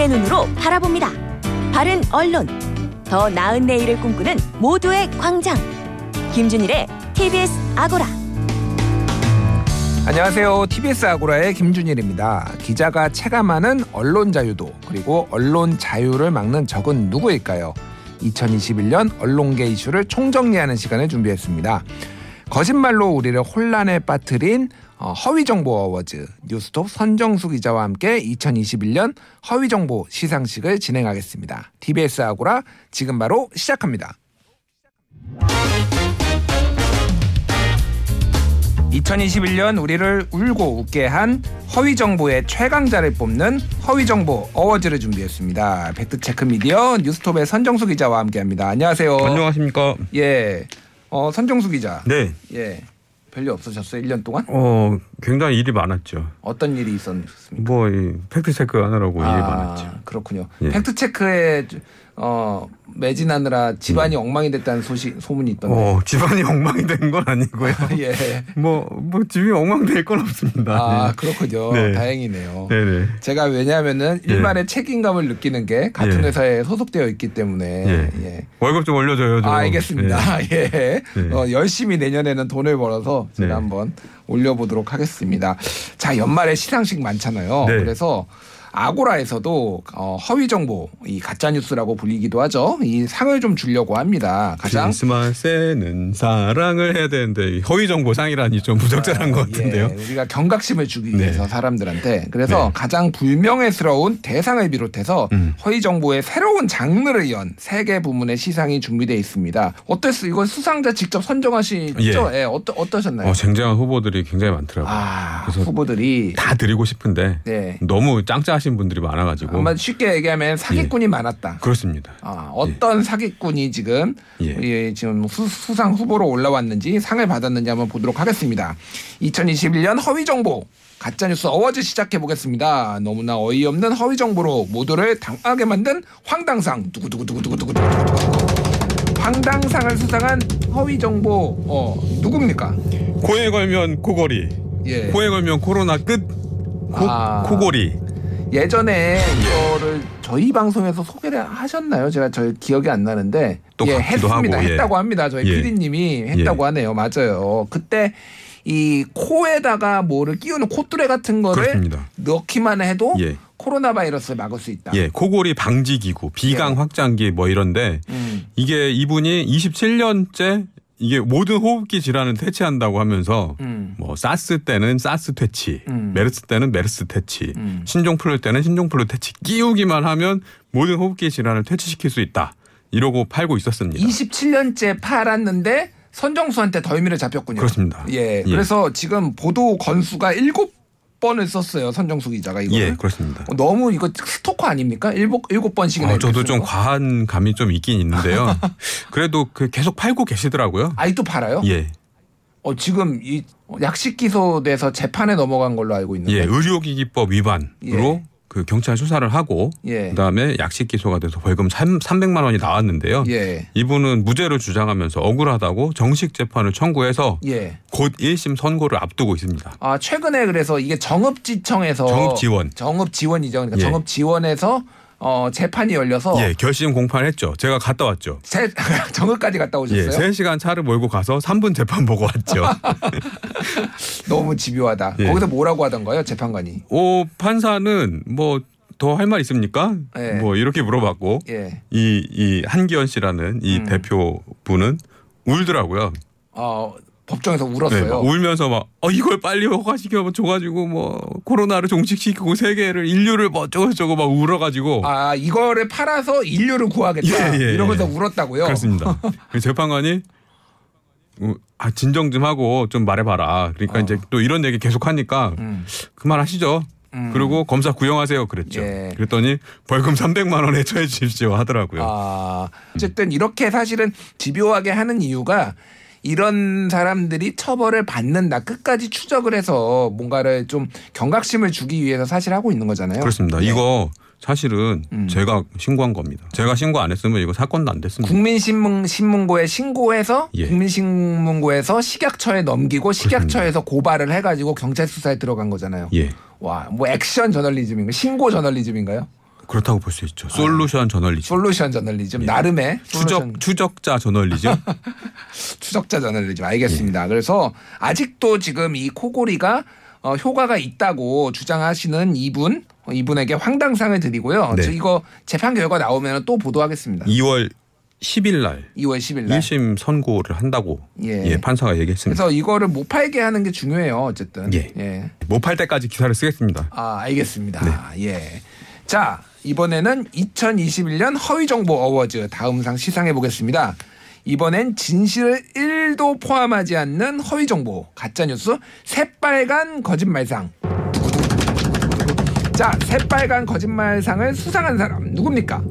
시민의 눈으로 바라봅니다. 바른 언론, 더 나은 내일을 꿈꾸는 모두의 광장. 김준일의 TBS 아고라. 안녕하세요. TBS 아고라의 김준일입니다. 기자가 체감하는 언론 자유도 그리고 언론 자유를 막는 적은 누구일까요? 2021년 언론계 이슈를 총정리하는 시간을 준비했습니다. 거짓말로 우리를 혼란에 빠뜨린 어, 허위정보 어워즈 뉴스톱 선정수 기자와 함께 2021년 허위정보 시상식을 진행하겠습니다. TBS 아고라 지금 바로 시작합니다. 2021년 우리를 울고 웃게 한 허위 정보의 최강자를 뽑는 허위 정보 어워즈를 준비했습니다. 팩트 체크 미디어 뉴스톱의 선정수 기자와 함께합니다. 안녕하세요. 안녕하십니까. 예, 어, 선정수 기자. 네. 예, 별일 없으셨어요? 1년 동안? 어 굉장히 일이 많았죠. 어떤 일이 있었습니까? 뭐 이 fact check 하느라고 일이 많았죠. 그렇군요. 예. fact check에 어, 매진하느라 집안이 엉망이 됐다는 소식 소문이 있던데. 음. 어 집안이 엉망이 된 건 아니고요. 예. 뭐 뭐 집이 엉망될 건 없습니다. 아, 그렇군요. 네. 다행이네요. 네네. 제가 왜냐하면은 예. 일말의 책임감을 느끼는 게 같은 예. 회사에 소속되어 있기 때문에 예. 예. 월급 좀 올려줘요. 좀. 아, 알겠습니다. 예. 네. 어, 열심히 내년에는 돈을 벌어서 제가 네. 한번 올려보도록 하겠습니다. 자, 연말에 시상식 많잖아요. 네. 그래서 아고라에서도 어, 허위 정보, 이 가짜 뉴스라고 불리기도 하죠. 이 상을 좀 주려고 합니다. 가장 크리스마스에는 사랑을 해야 되는데 이 허위 정보 상이라니 좀 부적절한 것 같은데요. 예, 우리가 경각심을 주기 네. 위해서 사람들한테 그래서 네. 가장 불명예스러운 대상을 비롯해서 음. 허위 정보의 새로운 장르를 연 세 개 부문의 시상이 준비되어 있습니다. 어땠어요? 이거 수상자 직접 선정하시죠? 예, 어떠, 어떠셨나요? 어, 쟁쟁한 후보들이 굉장히 많더라고요. 아, 그래서 후보들이 다 드리고 싶은데 네. 너무 짱 짜하신 분들이 많아가지고 아마 쉽게 얘기하면 사기꾼이 많았다. 그렇습니다. 아, 어떤 사기꾼이 지금 예. 예, 지금 수, 수상 후보로 올라왔는지 상을 받았는지 한번 보도록 하겠습니다. 2021년 허위 정보 가짜뉴스 어워즈 시작해 보겠습니다. 너무나 어이없는 허위 정보로 모두를 당하게 만든 황당상 두구두구두구두구두구두구 황당상을 수상한 허위 정보 어 누굽니까? 코에 걸면 코골이, 예. 코에 걸면 코로나 끝, 코, 아. 코골이. 예전에 이거를 저희 방송에서 소개를 하셨나요? 제가 저 기억이 안 나는데 또 예, 했습니다. 하고, 예. 했다고 합니다. 저희 예. PD님이 했다고 예. 하네요. 맞아요. 그때 이 코에다가 뭐를 끼우는 콧뚜레 같은 거를 그렇습니다. 넣기만 해도 예. 코로나 바이러스를 막을 수 있다. 예, 코골이 방지 기구, 비강 예. 확장기 뭐 이런데 음. 이게 이분이 27년째 이게 모든 호흡기 질환을 퇴치한다고 하면서 음. 뭐 사스 때는 사스 퇴치, 음. 메르스 때는 메르스 퇴치, 음. 신종플루 때는 신종플루 퇴치 끼우기만 하면 모든 호흡기 질환을 퇴치시킬 수 있다. 이러고 팔고 있었습니다. 27년째 팔았는데 선정수한테 덜미를 잡혔군요. 그렇습니다. 예. 예. 그래서 지금 보도 건수가 일곱 번을 썼어요. 선정수 기자가 이거. 예, 그렇습니다. 어, 너무 이거 스토커 아닙니까? 일곱 일곱 번씩이나. 어, 저도 이렇게 좀 거. 과한 감이 좀 있긴 있는데요. 그래도 그 계속 팔고 계시더라고요. 아직도 팔아요? 예. 어, 지금 이 약식 기소돼서 재판에 넘어간 걸로 알고 있는데. 예, 의료기기법 위반으로 예. 그 경찰 수사를 하고 예. 그다음에 약식 기소가 돼서 벌금 3, 300만 원이 나왔는데요. 예. 이분은 무죄를 주장하면서 억울하다고 정식 재판을 청구해서 예. 곧 1심 선고를 앞두고 있습니다. 아, 최근에 그래서 이게 정읍지청에서 정읍지원. 정읍지원이죠. 그러니까 예. 정읍지원에서 어, 재판이 열려서 예, 결심 공판했죠. 제가 갔다 왔죠. 세, 정읍까지 갔다 예, 오셨어요? 3시간 차를 몰고 가서 3분 재판 보고 왔죠. 너무 집요하다. 예. 거기서 뭐라고 하던가요, 재판관이? 오, 판사는 뭐 더 할 말 있습니까? 예. 뭐 이렇게 물어봤고 예. 이, 이 한기현 씨라는 이 음. 대표분은 울더라고요. 어, 법정에서 네, 울었어요. 막 울면서 막 어, 이걸 빨리 허가시켜 줘가지고 뭐 코로나를 종식시키고 세계를 인류를 뭐 어쩌고 저쩌고 막 울어가지고 아, 이거를 팔아서 인류를 구하겠다. 예, 예, 이러면서 예. 울었다고요? 그렇습니다. 재판관이 어, 아 진정 좀 하고 좀 말해봐라. 그러니까 어. 이제 또 이런 얘기 계속 하니까 음. 그만하시죠. 음. 그리고 검사 구형하세요. 그랬죠. 예. 그랬더니 벌금 300만 원에 처해 주십시오 하더라고요. 아, 어쨌든 이렇게 사실은 집요하게 하는 이유가 이런 사람들이 처벌을 받는다 끝까지 추적을 해서 뭔가를 좀 경각심을 주기 위해서 사실 하고 있는 거잖아요. 그렇습니다. 네. 이거 사실은 음. 제가 신고한 겁니다. 제가 신고 안 했으면 이거 사건도 안 됐습니다. 국민신문 신문고에 신고해서 예. 국민신문고에서 식약처에 넘기고 식약처에서 고발을 해가지고 경찰 수사에 들어간 거잖아요. 예. 와, 뭐 액션 저널리즘인가? 신고 저널리즘인가요? 그렇다고 볼 수 있죠. 솔루션 저널리즘. 솔루션 저널리즘 나름의 솔루션 추적 추적자 저널리즘. 추적자 저널리즘 알겠습니다. 그래서 아직도 지금 이 코골이가 어, 효과가 있다고 주장하시는 이분 어, 이분에게 황당상을 드리고요. 네. 저 이거 재판 결과 나오면 또 보도하겠습니다. 2월 10일 날 2월 10일 날. 1심 선고를 한다고 예. 예, 판사가 얘기했습니다. 그래서 이거를 못 팔게 하는 게 중요해요. 어쨌든. 예. 못팔 때까지 기사를 쓰겠습니다. 아, 알겠습니다. 네. 예. 자, 이번에는 2021년 허위정보 어워즈 다음 상 시상해 보겠습니다. 이번엔 진실을 1도 포함하지 않는 허위정보, 가짜뉴스, 새빨간 거짓말상. 자, 새빨간 거짓말상을 수상한 사람 누굽니까?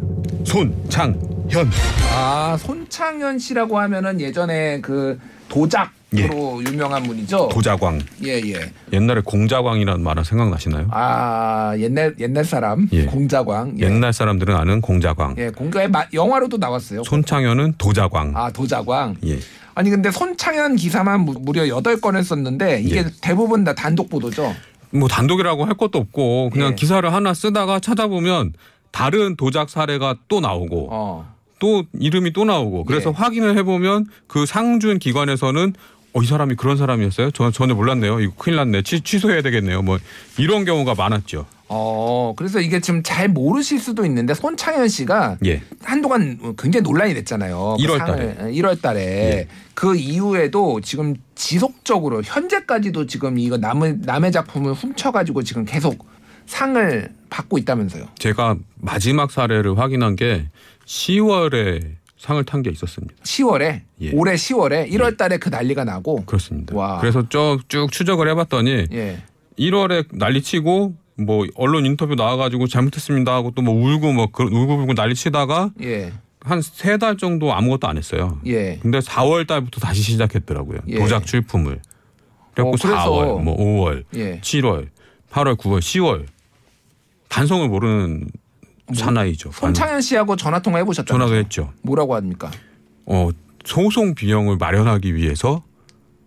손창현. 아, 손창현 씨라고 하면은 예전에 그 도작 으로 유명한 분이죠. 예. 도자광. 예, 예. 옛날에 공자광이라는 말은 생각나시나요? 아 옛날 옛날 사람 예. 공자광 예. 옛날 사람들은 아는 공자광. 예 공자의 마- 영화로도 나왔어요. 손창현은 도자광. 아 도자광. 예. 아니 근데 손창현 기사만 무- 무려 8건을 썼는데 이게 예. 대부분 다 단독 보도죠. 뭐 단독이라고 할 것도 없고 그냥 예. 기사를 하나 쓰다가 찾아보면 다른 도작 사례가 또 나오고 어. 또 이름이 또 나오고 그래서 예. 확인을 해보면 그 상준 기관에서는 어, 이 사람이 그런 사람이었어요? 저 전혀 몰랐네요. 이거 큰일 났네. 취, 취소해야 되겠네요. 뭐 이런 경우가 많았죠. 어 그래서 이게 지금 잘 모르실 수도 있는데 손창현 씨가 예. 한동안 굉장히 논란이 됐잖아요. 그 1월 상을, 달에. 1월 달에 예. 그 이후에도 지금 지속적으로 현재까지도 지금 이거 남의 남의 작품을 훔쳐 가지고 지금 계속 상을 받고 있다면서요. 제가 마지막 사례를 확인한 게 10월에 상을 탄 게 있었습니다. 10월에 예. 올해 10월에 1월 달에 그 난리가 나고 그렇습니다. 와. 그래서 쭉, 쭉 추적을 해 봤더니 예. 1월에 난리 치고 뭐 언론 인터뷰 나와 가지고 잘못했습니다 하고 또 뭐 울고 뭐 그- 울고 불고 난리 치다가 예. 한세 달 정도 아무것도 안 했어요. 예. 근데 4월 달부터 다시 시작했더라고요. 예. 도작 출품을. 그래갖고 어, 그래서- 4월, 뭐 5월, 예. 7월, 8월, 9월, 10월 반성을 모르는 사나이죠. 손창현 씨하고 전화 통화 해 보셨죠? 전화도 했죠. 뭐라고 합니까? 어, 소송 비용을 마련하기 위해서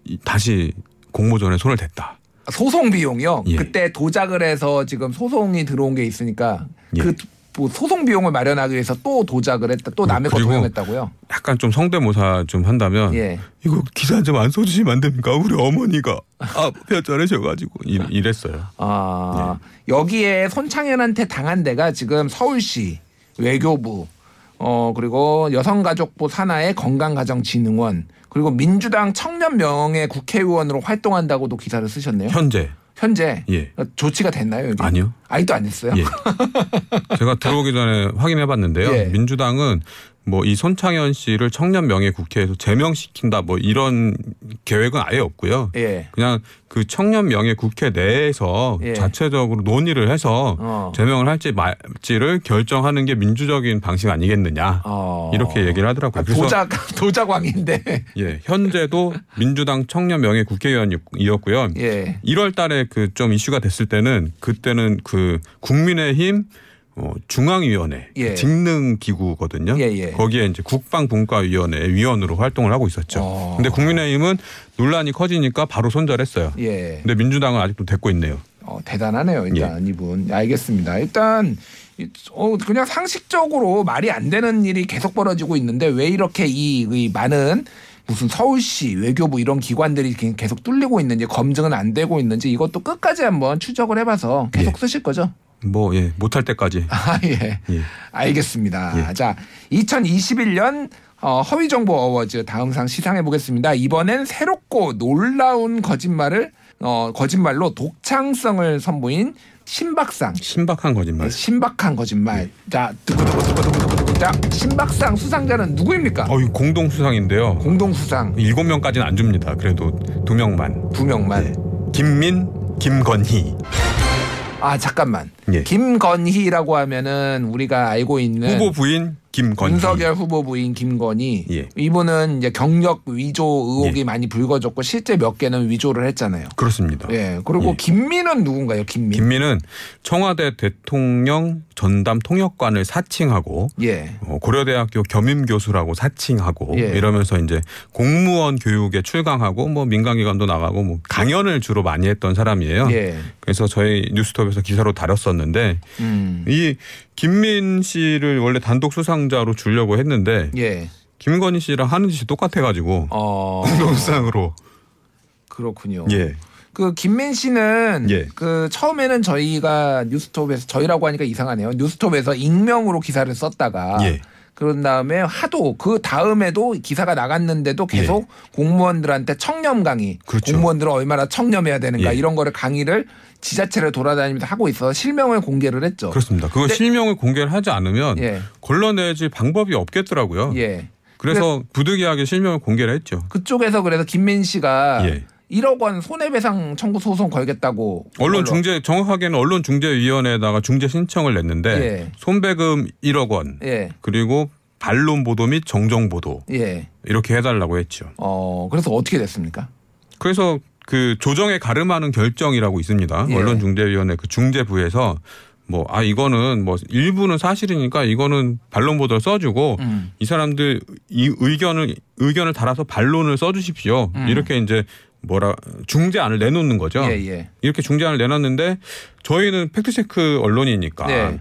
이- 다시 공모전에 손을 댔다. 소송 비용이요. 예. 그때 도작을 해서 지금 소송이 들어온 게 있으니까 예. 그 뭐 소송 비용을 마련하기 위해서 또 도작을 했다. 또 남의 거 도용했다고요. 약간 좀 성대모사 좀 한다면 예. 이거 기사 좀 안 써주시면 안 됩니까? 우리 어머니가 아 뼈 자르셔가지고 이- 이랬어요. 아 네. 여기에 손창현한테 당한 데가 지금 서울시 외교부 어 그리고 여성가족부 산하의 건강가정진흥원 그리고 민주당 청년 명예 국회의원으로 활동한다고도 기사를 쓰셨네요. 현재 현재 예 조치가 됐나요? 여기? 아니요. 아직도 안 됐어요. 예. 제가 들어오기 전에 확인해 봤는데요. 예. 민주당은 뭐 이 손창현 씨를 청년 명예 국회에서 제명시킨다 뭐 이런 계획은 아예 없고요. 예. 그냥 그 청년 명예 국회 내에서 예. 자체적으로 논의를 해서 어. 제명을 할지 말지를 결정하는 게 민주적인 방식 아니겠느냐 어. 이렇게 얘기를 하더라고요. 아, 도작 도작왕인데. 예, 현재도 민주당 청년 명예 국회의원이었고요. 예. 1월 달에 그 좀 이슈가 됐을 때는 그때는 그 국민의힘 어, 중앙위원회 예. 직능 기구거든요. 예, 예. 거기에 이제 국방분과위원회 위원으로 활동을 하고 있었죠. 어. 근데 국민의힘은 논란이 커지니까 바로 손절했어요. 예. 근데 민주당은 아직도 됐고 있네요. 어, 대단하네요. 일단 예. 이분. 알겠습니다. 일단 이- 어, 그냥 상식적으로 말이 안 되는 일이 계속 벌어지고 있는데 왜 이렇게 이, 이 많은 무슨 서울시 외교부 이런 기관들이 게- 계속 뚫리고 있는지 검증은 안 되고 있는지 이것도 끝까지 한번 추적을 해봐서 계속 예. 쓰실 거죠? 뭐 예, 못할 때까지. 아 예. 예. 알겠습니다. 예. 자, 2021년 어, 허위정보 어워즈 다음 상 시상해 보겠습니다. 이번엔 새롭고 놀라운 거짓말을 어, 거짓말로 독창성을 선보인 신박상. 신박한 거짓말. 신박한 거짓말. 자, 두구두구두구두구두구. 자, 신박상 수상자는 누구입니까? 어 이 공동 수상인데요. 공동 수상 일곱 명까지는 안 줍니다. 그래도 두 명만. 두 명만. 예. 김민, 김건희. 아, 잠깐만. 예. 김건희라고 하면은 우리가 알고 있는 후보 부인 김건희. 윤석열 후보 부인 김건희 예. 이분은 이제 경력 위조 의혹이 예. 많이 불거졌고 실제 몇 개는 위조를 했잖아요. 그렇습니다. 예. 그리고 예. 김민은 누군가요? 김민. 김민은 청와대 대통령 전담 통역관을 사칭하고 예. 어, 고려대학교 겸임 교수라고 사칭하고 예. 이러면서 이제 공무원 교육에 출강하고 뭐 민간기관도 나가고 뭐 강연을 주로 많이 했던 사람이에요. 예. 그래서 저희 뉴스톱에서 기사로 다뤘었는데 음. 이 김민 씨를 원래 단독 수상자로 주려고 했는데 예. 김건희 씨랑 하는 짓이 똑같아가지고 어 공동 수상으로 그렇군요. 예. 그 김민 씨는 예. 그 처음에는 저희가 뉴스톱에서 저희라고 하니까 이상하네요. 뉴스톱에서 익명으로 기사를 썼다가 예. 그런 다음에 하도 그 다음에도 기사가 나갔는데도 계속 공무원들한테 청렴 강의, 예. 그렇죠. 공무원들은 얼마나 청렴해야 되는가 예. 이런 거를 강의를 지자체를 돌아다니면서 하고 있어 실명을 공개를 했죠. 그렇습니다. 그거 근데- 실명을 공개를 하지 않으면 예, 걸러내질 방법이 없겠더라고요. 예. 그래서 부득이하게 실명을 공개를 했죠. 그쪽에서 그래서 김민 씨가 예. 1억 원 손해배상 청구 소송 걸겠다고 언론 중재 정확하게는 언론 중재위원회에다가 중재 신청을 냈는데 예. 손배금 1억 원 예, 그리고 반론 보도 및 정정 보도 예. 이렇게 해달라고 했죠. 어 그래서 어떻게 됐습니까? 그래서 그 조정에 가름하는 결정이라고 있습니다. 예. 언론 중재위원회 그 중재부에서 뭐 아 이거는 뭐 일부는 사실이니까 이거는 반론 보도를 써주고 음. 이 사람들 이 의견을 의견을 달아서 반론을 써주십시오. 이렇게 이제 뭐라 중재안을 내놓는 거죠. 음. 예, 예. 이렇게 중재안을 내놨는데 저희는 팩트체크 언론이니까 네.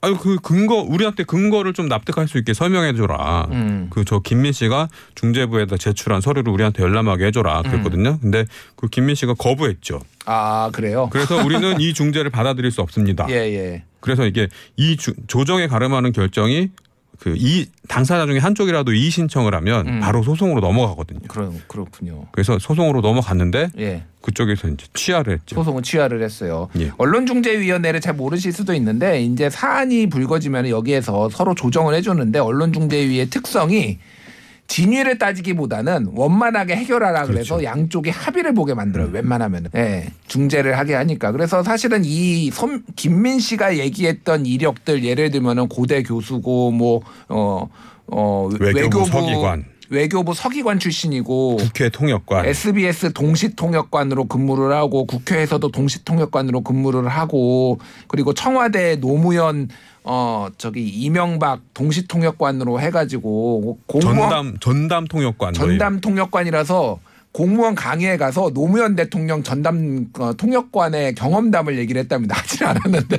아유 그 근거 우리한테 근거를 좀 납득할 수 있게 설명해 줘라. 음. 그저 김민 씨가 중재부에다 제출한 서류를 우리한테 열람하게 해줘라 그랬거든요. 음. 근데 그 김민 씨가 거부했죠. 아 그래요? 그래서 우리는 이 중재를 받아들일 수 없습니다. 예, 예. 그래서 이게 이 주- 조정에 가름하는 결정이 그 이 당사자 중에 한쪽이라도 이의 신청을 하면 음. 바로 소송으로 넘어가거든요. 그러, 그렇군요. 그래서 소송으로 넘어갔는데 예. 그쪽에서 이제 취하를 했죠. 소송은 취하를 했어요. 예. 언론중재위원회를 잘 모르실 수도 있는데 이제 사안이 불거지면 여기에서 서로 조정을 해주는데 언론중재위의 특성이 진위를 따지기보다는 원만하게 해결하라 그래서 그렇죠. 양쪽이 합의를 보게 만들어요. 웬만하면은 예, 중재를 하게 하니까 그래서 사실은 이 손, 김민 씨가 얘기했던 이력들 예를 들면은 고대 교수고 뭐 어 어, 외교부 서기관. 외교부 서기관 출신이고 국회 통역관 SBS 동시 통역관으로 근무를 하고 국회에서도 동시 통역관으로 근무를 하고 그리고 청와대 노무현 어 저기 이명박 동시 통역관으로 해가지고 공무원 전담 전담 통역관. 전담 통역관이라서 공무원 강의에 가서 노무현 대통령 전담 어, 통역관의 경험담을 얘기를 했답니다. 하진 않았는데.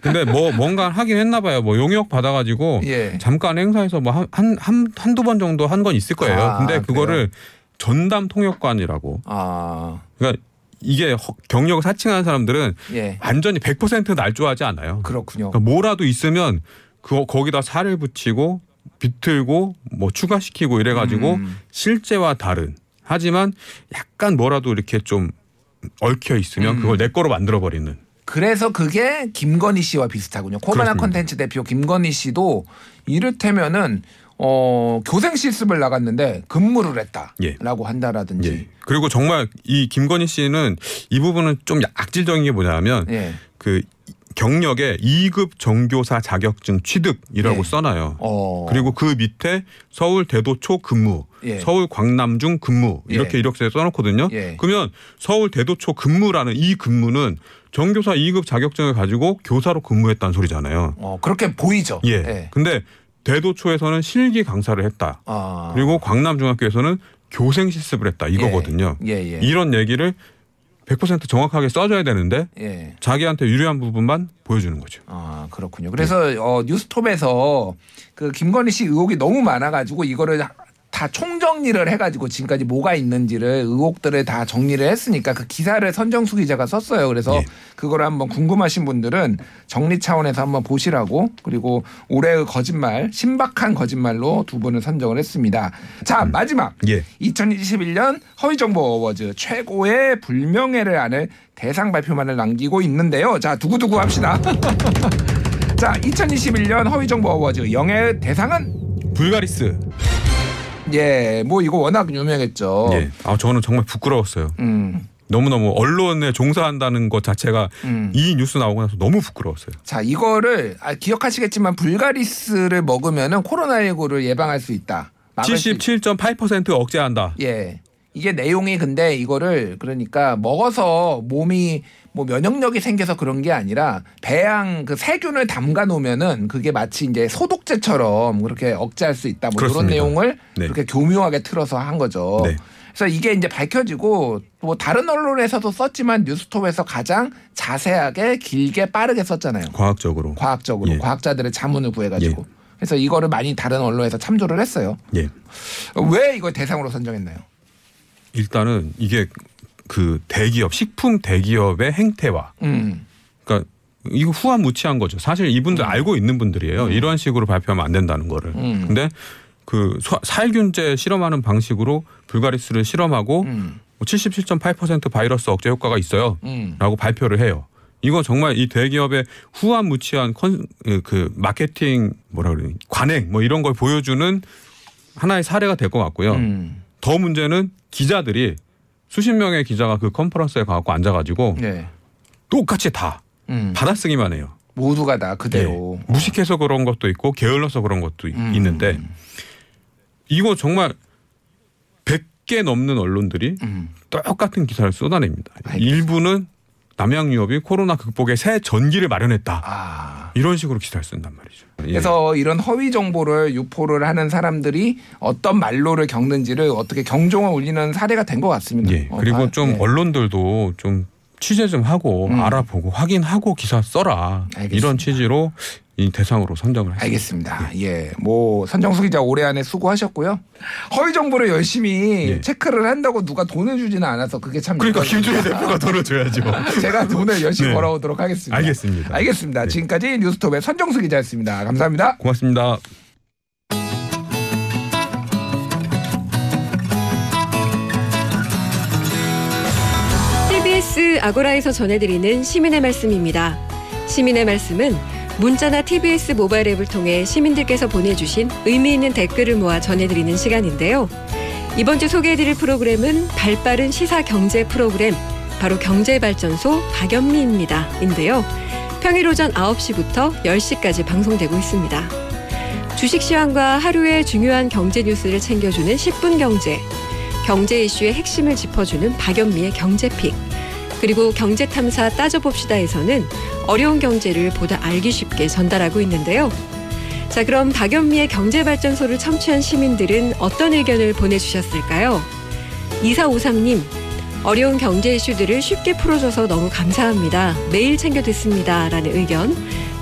근데 뭐 뭔가 하긴 했나 봐요. 뭐 용역 받아가지고 예. 잠깐 행사에서 뭐한한한 한두 번 정도 한 건 있을 거예요. 아, 근데 그거를 그래요? 전담 통역관이라고. 아, 그러니까 이게 허- 경력을 사칭하는 사람들은 예. 완전히 100% 날조하지 않아요. 그렇군요. 그러니까 뭐라도 있으면 그 거기다 살을 붙이고 비틀고 뭐 추가시키고 이래가지고 음. 실제와 다른 하지만 약간 뭐라도 이렇게 좀 얽혀 있으면 음. 그걸 내 거로 만들어 버리는. 그래서 그게 김건희 씨와 비슷하군요. 코바나. 컨텐츠 대표 김건희 씨도 이를테면은 어 교생 실습을 나갔는데 근무를 예. 했다라고 한다라든지 예. 그리고 정말 이 김건희 씨는 이 부분은 좀 악질적인 게 뭐냐면 예. 그 경력에 2급 정교사 자격증 취득이라고 예. 써놔요. 어 그리고 그 밑에 서울 대도초 근무, 예. 서울 광남중 근무 이렇게 예. 이력서에 써놓거든요. 예. 그러면 서울 대도초 근무라는 이 근무는 정교사 2급 자격증을 가지고 교사로 근무했다는 소리잖아요. 어, 그렇게 보이죠. 예. 근데 대도초에서는 실기 강사를 했다. 아. 그리고 광남중학교에서는 교생 실습을 했다 이거거든요. 예, 예. 이런 얘기를 100% 정확하게 써줘야 되는데 예. 자기한테 유리한 부분만 보여주는 거죠. 아 그렇군요. 그래서 어, 뉴스톱에서 그 김건희 씨 의혹이 너무 많아가지고 이거를 다 총정리를 해가지고 지금까지 뭐가 있는지를 의혹들을 다 정리를 했으니까 그 기사를 선정수 기자가 썼어요. 그래서 예. 그걸 한번 궁금하신 분들은 정리 차원에서 한번 보시라고 그리고 올해의 거짓말 신박한 거짓말로 두 분을 선정을 했습니다. 자 마지막 예. 2021년 허위정보 어워즈 최고의 불명예를 안을 대상 발표만을 남기고 있는데요. 자, 두구두구 합시다. 자, 2021년 허위정보 어워즈 영예의 대상은 불가리스. 예, 뭐 이거 워낙 유명했죠. 예. 아 저는 정말 부끄러웠어요. 음. 너무너무 언론에 종사한다는 것 자체가 음. 이 뉴스 나오고 나서 너무 부끄러웠어요. 자, 이거를 아, 기억하시겠지만 불가리스를 먹으면은 코로나19를 예방할 수 있다. 막을 수 있- 77.8% 억제한다. 예. 이게 내용이 근데 이거를 그러니까 먹어서 몸이 뭐 면역력이 생겨서 그런 게 아니라 배양 그 세균을 담가 놓으면은 그게 마치 이제 소독제처럼 그렇게 억제할 수 있다. 뭐 이런 그렇습니다. 내용을 네. 그렇게 교묘하게 틀어서 한 거죠. 네. 그래서 이게 이제 밝혀지고 뭐 다른 언론에서도 썼지만 뉴스톱에서 가장 자세하게 길게 빠르게 썼잖아요. 과학적으로. 과학적으로 예. 과학자들의 자문을 구해가지고. 그래서 이거를 많이 다른 언론에서 참조를 했어요. 예. 왜 이걸 대상으로 선정했나요? 일단은 이게 그 대기업 식품 대기업의 행태와 음. 그러니까 이거 후한 무치한 거죠. 사실 이분들 알고 있는 분들이에요. 이러한 식으로 발표하면 안 된다는 거를. 음. 근데 그 소- 살균제 실험하는 방식으로 불가리스를 실험하고 음. 77.8% 바이러스 억제 효과가 있어요. 음. 라고 발표를 해요. 이거 정말 이 대기업의 후한 무치한 컨, 그 마케팅 뭐라 그러니 관행 뭐 이런 걸 보여주는 하나의 사례가 될 것 같고요. 음. 더 문제는 기자들이 수십 명의 기자가 그 컨퍼런스에 가갖고 앉아가지고 네. 똑같이 다 음. 받아쓰기만 해요. 모두가 다 그대로. 예. 무식해서 그런 것도 있고 게을러서 그런 것도 이- 음. 있는데 이거 정말 100개 넘는 언론들이 음. 똑같은 기사를 쏟아냅니다. 알겠습니다. 일부는 남양유업이 코로나 극복에 새 전기를 마련했다. 아. 이런 식으로 기사를 쓴단 말이죠. 예. 그래서 이런 허위 정보를 유포를 하는 사람들이 어떤 말로를 겪는지를 어떻게 경종을 울리는 사례가 된 것 같습니다. 예. 어, 그리고 다- 좀 네. 언론들도 좀 취재 좀 하고 음. 알아보고 확인하고 기사 써라. 알겠습니다. 이런 취지로 이 대상으로 선정을 했습니다. 알겠습니다. 예. 뭐 선정수 기자 올해 안에 수고하셨고요. 허위 정보를 열심히 예. 체크를 한다고 누가 돈을 주지는 않아서 그게 참 그러니까. 김준혜 대표가 돌아줘야죠. 제가 돈을 열심히 네. 벌어오도록 하겠습니다. 알겠습니다. 알겠습니다. 네. 지금까지 뉴스톱의 선정수 기자였습니다. 감사합니다. 고맙습니다. TBS 아고라에서 전해드리는 시민의 말씀입니다. 시민의 말씀은 문자나 TBS 모바일 앱을 통해 시민들께서 보내주신 의미 있는 댓글을 모아 전해드리는 시간인데요. 이번 주 소개해드릴 프로그램은 발빠른 시사 경제 프로그램 바로 경제발전소 박연미입니다. 인데요. 평일 오전 9시부터 10시까지 방송되고 있습니다. 주식 시황과 하루의 중요한 경제 뉴스를 챙겨주는 10분 경제, 경제 이슈의 핵심을 짚어주는 박연미의 경제픽, 그리고 경제탐사 따져봅시다에서는 어려운 경제를 보다 알기 쉽게 전달하고 있는데요. 자, 그럼 박연미의 경제발전소를 청취한 시민들은 어떤 의견을 보내주셨을까요? 2453님, 어려운 경제 이슈들을 쉽게 풀어줘서 너무 감사합니다. 매일 챙겨 듣습니다. 라는 의견.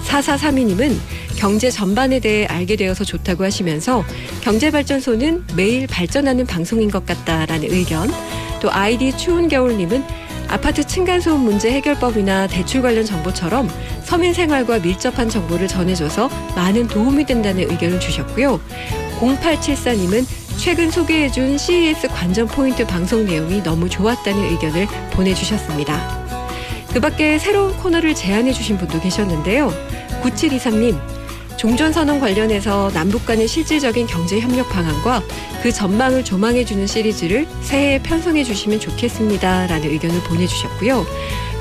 4432님은 경제 전반에 대해 알게 되어서 좋다고 하시면서 경제발전소는 매일 발전하는 방송인 것 같다라는 의견. 또 아이디 추운 겨울님은 아파트 층간소음 문제 해결법이나 대출 관련 정보처럼 서민 생활과 밀접한 정보를 전해줘서 많은 도움이 된다는 의견을 주셨고요. 0874님은 최근 소개해준 CES 관전 포인트 방송 내용이 너무 좋았다는 의견을 보내주셨습니다. 그 밖에 새로운 코너를 제안해주신 분도 계셨는데요. 9723님, 종전선언 관련해서 남북 간의 실질적인 경제 협력 방안과 그 전망을 조망해주는 시리즈를 새해에 편성해 주시면 좋겠습니다. 라는 의견을 보내주셨고요.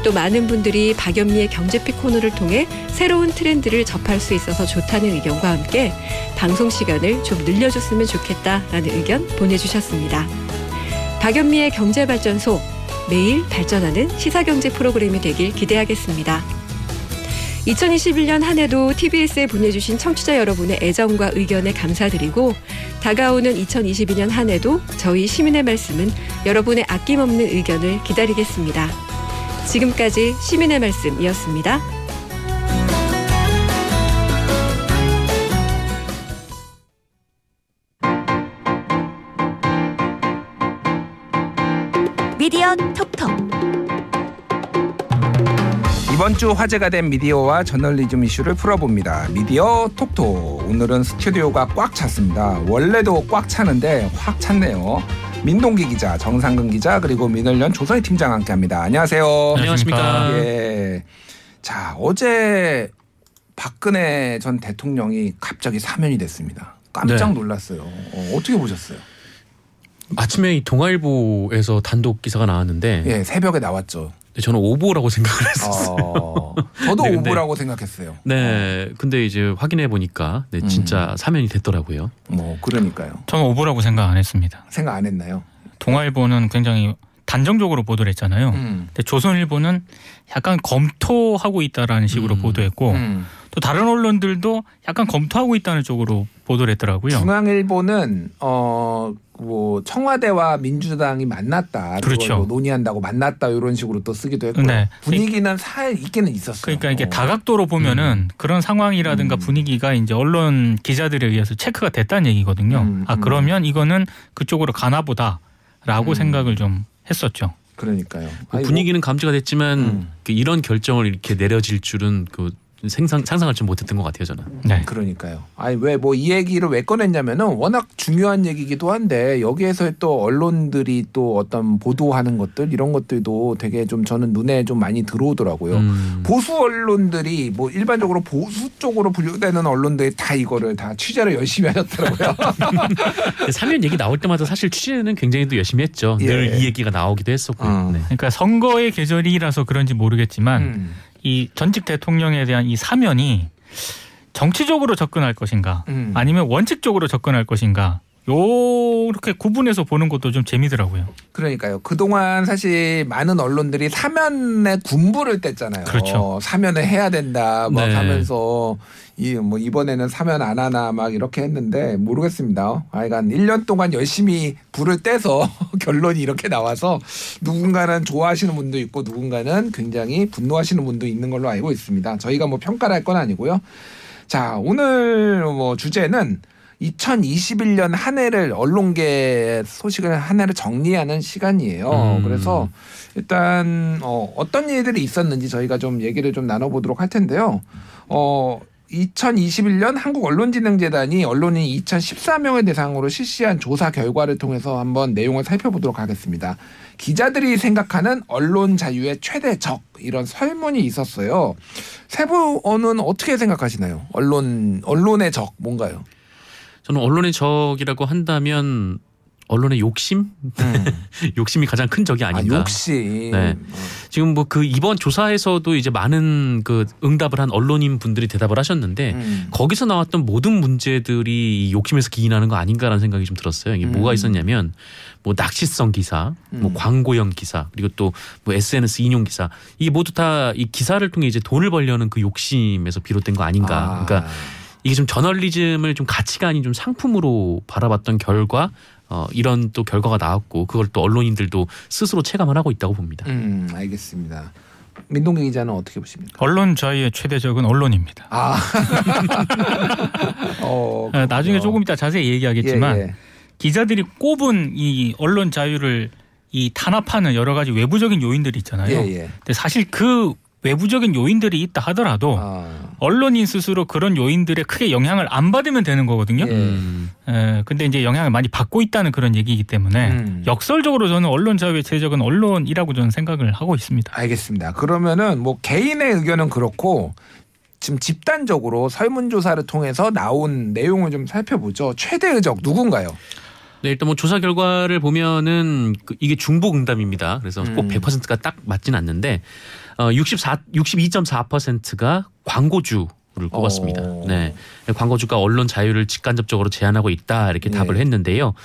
또 많은 분들이 박연미의 경제픽 코너를 통해 새로운 트렌드를 접할 수 있어서 좋다는 의견과 함께 방송 시간을 좀 늘려줬으면 좋겠다라는 의견 보내주셨습니다. 박연미의 경제발전소 매일 발전하는 시사경제 프로그램이 되길 기대하겠습니다. 2021년 한 해도 TBS에 보내주신 청취자 여러분의 애정과 의견에 감사드리고 다가오는 2022년 한 해도 저희 시민의 말씀은 여러분의 아낌없는 의견을 기다리겠습니다. 지금까지 시민의 말씀이었습니다. 미디어 톡톡 이번 주 화제가 된 미디어와 저널리즘 이슈를 풀어봅니다. 미디어 톡톡. 오늘은 스튜디오가 꽉 찼습니다. 원래도 꽉 차는데 확 찼네요. 민동기 기자, 정상근 기자, 그리고 민을련 조선희 팀장 함께 합니다. 안녕하세요. 안녕하십니까. 예. 자 어제 박근혜 전 대통령이 갑자기 사면이 됐습니다. 깜짝 네. 놀랐어요. 어, 어떻게 보셨어요? 아침에 이 동아일보에서 단독 기사가 나왔는데 예, 새벽에 나왔죠. 저는 오보라고 생각을 했었어요. 어, 저도 네, 근데- 오보라고 생각했어요. 네, 근데 이제 확인해 보니까 네, 진짜 사면이 됐더라고요. 뭐 그러니까요. 저는 오보라고 생각 안 했습니다. 생각 안 했나요? 동아일보는 굉장히 단정적으로 보도를 했잖아요. 음. 근데 조선일보는 약간 검토하고 있다라는 식으로 음. 보도했고 음. 또 다른 언론들도 약간 검토하고 있다는 쪽으로 보도를 했더라고요. 중앙일보는 어 뭐 청와대와 민주당이 만났다. 그렇죠. 뭐 논의한다고 만났다 이런 식으로 또 쓰기도 했고 네. 분위기는 살 있기는 있었어요. 그러니까 이게 어. 다각도로 보면은 그런 상황이라든가 음. 분위기가 이제 언론 기자들에 의해서 체크가 됐다는 얘기거든요. 음, 아 음. 그러면 이거는 그쪽으로 가나 보다라고 음. 생각을 좀 했었죠. 그러니까요. 뭐. 분위기는 감지가 됐지만 음. 그 이런 결정을 이렇게 내려질 줄은 그 생상 상상할 줄 못했던 것 같아요 저는. 네. 그러니까요. 아니 왜 뭐 이 얘기를 왜 꺼냈냐면은 워낙 중요한 얘기기도 한데 여기에서 또 언론들이 또 어떤 보도하는 것들 이런 것들도 되게 좀 저는 눈에 좀 많이 들어오더라고요. 음. 보수 언론들이 뭐 일반적으로 보수 쪽으로 분류되는 언론들이 다 이거를 다 취재를 열심히 하셨더라고요. 근데 사면 얘기 나올 때마다 사실 취재는 굉장히 또 열심히 했죠. 예. 늘이 얘기가 나오기도 했었고. 어. 네. 그러니까 선거의 계절이라서 그런지 모르겠지만 음. 이 전직 대통령에 대한 이 사면이 정치적으로 접근할 것인가 음. 아니면 원칙적으로 접근할 것인가 요렇게 구분해서 보는 것도 좀 재미더라고요. 그러니까요. 그동안 사실 많은 언론들이 사면에 군부를 뗐잖아요. 그렇죠. 어, 사면을 해야 된다 막 네. 하면서 이 뭐 이번에는 사면 안 하나 막 이렇게 했는데 모르겠습니다. 하여간 1년 동안 열심히 불을 떼서 결론이 이렇게 나와서 누군가는 좋아하시는 분도 있고 누군가는 굉장히 분노하시는 분도 있는 걸로 알고 있습니다. 저희가 뭐 평가를 할 건 아니고요. 자, 오늘 뭐 주제는 2021년 한 해를 언론계 소식을 한 해를 정리하는 시간이에요. 음. 그래서 일단 어, 어떤 일들이 있었는지 저희가 좀 얘기를 좀 나눠보도록 할 텐데요. 어, 2021년 한국 언론진흥재단이 언론인 2,014명을 대상으로 실시한 조사 결과를 통해서 한번 내용을 살펴보도록 하겠습니다. 기자들이 생각하는 언론 자유의 최대 적 이런 설문이 있었어요. 세부어는 어떻게 생각하시나요? 언론 언론의 적 뭔가요? 저는 언론의 적이라고 한다면 언론의 욕심, 욕심이 가장 큰 적이 아, 아닌가. 욕심. 네. 지금 뭐 그 이번 조사에서도 이제 많은 그 응답을 한 언론인 분들이 대답을 하셨는데 음. 거기서 나왔던 모든 문제들이 이 욕심에서 기인하는 거 아닌가라는 생각이 좀 들었어요. 이게 음. 뭐가 있었냐면 뭐 낚시성 기사, 뭐 음. 광고형 기사, 그리고 또 뭐 SNS 인용 기사 이게 모두 다 이 기사를 통해 이제 돈을 벌려는 그 욕심에서 비롯된 거 아닌가. 아. 그러니까 이게 좀 저널리즘을 좀 가치가 아닌 좀 상품으로 바라봤던 결과 어 이런 또 결과가 나왔고 그걸 또 언론인들도 스스로 체감을 하고 있다고 봅니다. 음, 알겠습니다. 민동기 기자는 어떻게 보십니까? 언론 자유의 최대 적은 언론입니다. 아. 어, 아, 나중에. 조금 이따 자세히 얘기하겠지만 예, 예. 기자들이 꼽은 이 언론 자유를 이 탄압하는 여러 가지 외부적인 요인들이 있잖아요. 예, 예. 근데 사실 그 외부적인 요인들이 있다 하더라도 아. 언론인 스스로 그런 요인들에 크게 영향을 안 받으면 되는 거거든요. 예. 음. 에, 근데 이제 영향을 많이 받고 있다는 그런 얘기이기 때문에 음. 역설적으로 저는 언론 자유의 최적은 언론이라고 저는 생각을 하고 있습니다. 알겠습니다. 그러면은 뭐 개인의 의견은 그렇고 지금 집단적으로 설문조사를 통해서 나온 내용을 좀 살펴보죠. 최대 의적 누군가요? 네, 일단 뭐 조사 결과를 보면은 그 이게 중복 응답입니다. 그래서 꼭 음. 100%가 딱 맞진 않는데 어 64, 62.4%가 광고주 를 꼽았습니다. 어. 네, 광고주가 언론 자유를 직간접적으로 제한하고 있다 이렇게 네. 답을 했는데요.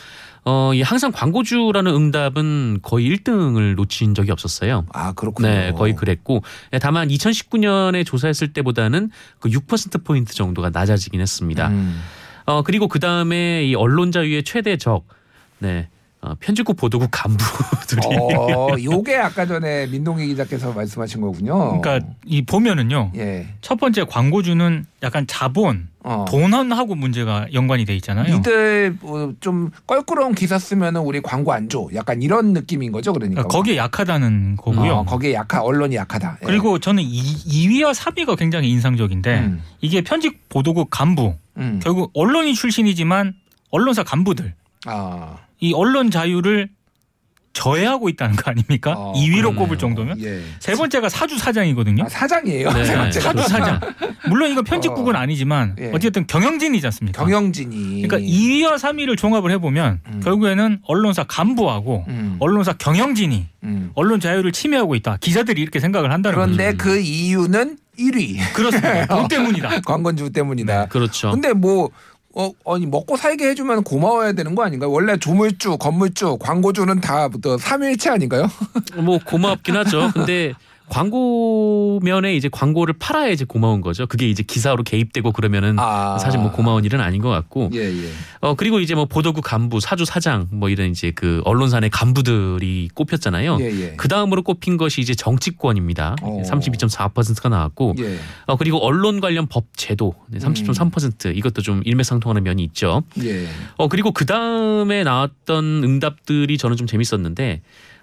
어, 이 항상 광고주라는 응답은 거의 1등을 놓친 적이 없었어요. 아 그렇군요. 네, 거의 그랬고 예, 다만 2019년에 조사했을 때보다는 그 6% 포인트 정도가 낮아지긴 했습니다. 음. 어 그리고 그 다음에 이 언론 자유의 최대 적, 네 어, 편집국 보도국 간부들이 어, 요게 아까 전에 민동기 기자께서 말씀하신 거군요. 그러니까 이 보면은요. 예. 첫 번째 광고주는 약간 자본, 어. 돈하고 문제가 연관이 돼 있잖아요. 니들 뭐 좀 껄끄러운 기사 쓰면은 우리 광고 안 줘. 약간 이런 느낌인 거죠, 그러니까. 그러니까 거기에 약하다는 거고요. 어, 거기에 약한 언론이 약하다. 예. 그리고 저는 이 2위와 3위가 굉장히 인상적인데 음. 이게 편집 보도국 간부 음. 결국 언론인 출신이지만 언론사 간부들 아. 이 언론 자유를 저해하고 있다는 거 아닙니까? 어, 2위로 그러네요. 꼽을 정도면 예. 세 번째가 사주 사장이거든요. 아, 사장이에요. 네. 사주 사장. 물론 이건 편집국은 어. 아니지만 예. 어쨌든 경영진이지 않습니까? 경영진이. 그러니까 2위와 3위를 종합을 해보면 음. 결국에는 언론사 간부하고 음. 언론사 경영진이 음. 언론 자유를 침해하고 있다. 기자들이 이렇게 생각을 한다는 그런데 거죠. 그 이유는 1위. 그렇습니다. 돈 때문이다. 광건주 때문이다. 그렇죠. 근데 뭐 어, 아니 먹고 살게 해주면 고마워야 되는 거 아닌가요? 원래 조물주, 건물주, 광고주는 다또 삼위일체 아닌가요? 뭐 고맙긴 하죠. 근데 광고면에 이제 광고를 팔아야 이제 고마운 거죠. 그게 이제 기사로 개입되고 그러면은 아. 사실 뭐 고마운 일은 아닌 것 같고. 예, 예. 어 그리고 이제 뭐 보도국 간부, 사주 사장 뭐 이런 이제 그 언론사 내 간부들이 꼽혔잖아요. 예, 예. 그 다음으로 꼽힌 것이 이제 정치권입니다. 어. 32.4%가 나왔고, 예. 어 그리고 언론 관련 법 제도 네, 30.3% 이것도 좀 일맥상통하는 면이 있죠. 예. 어 그리고 그 다음에 나왔던 응답들이 저는 좀 재밌었는데,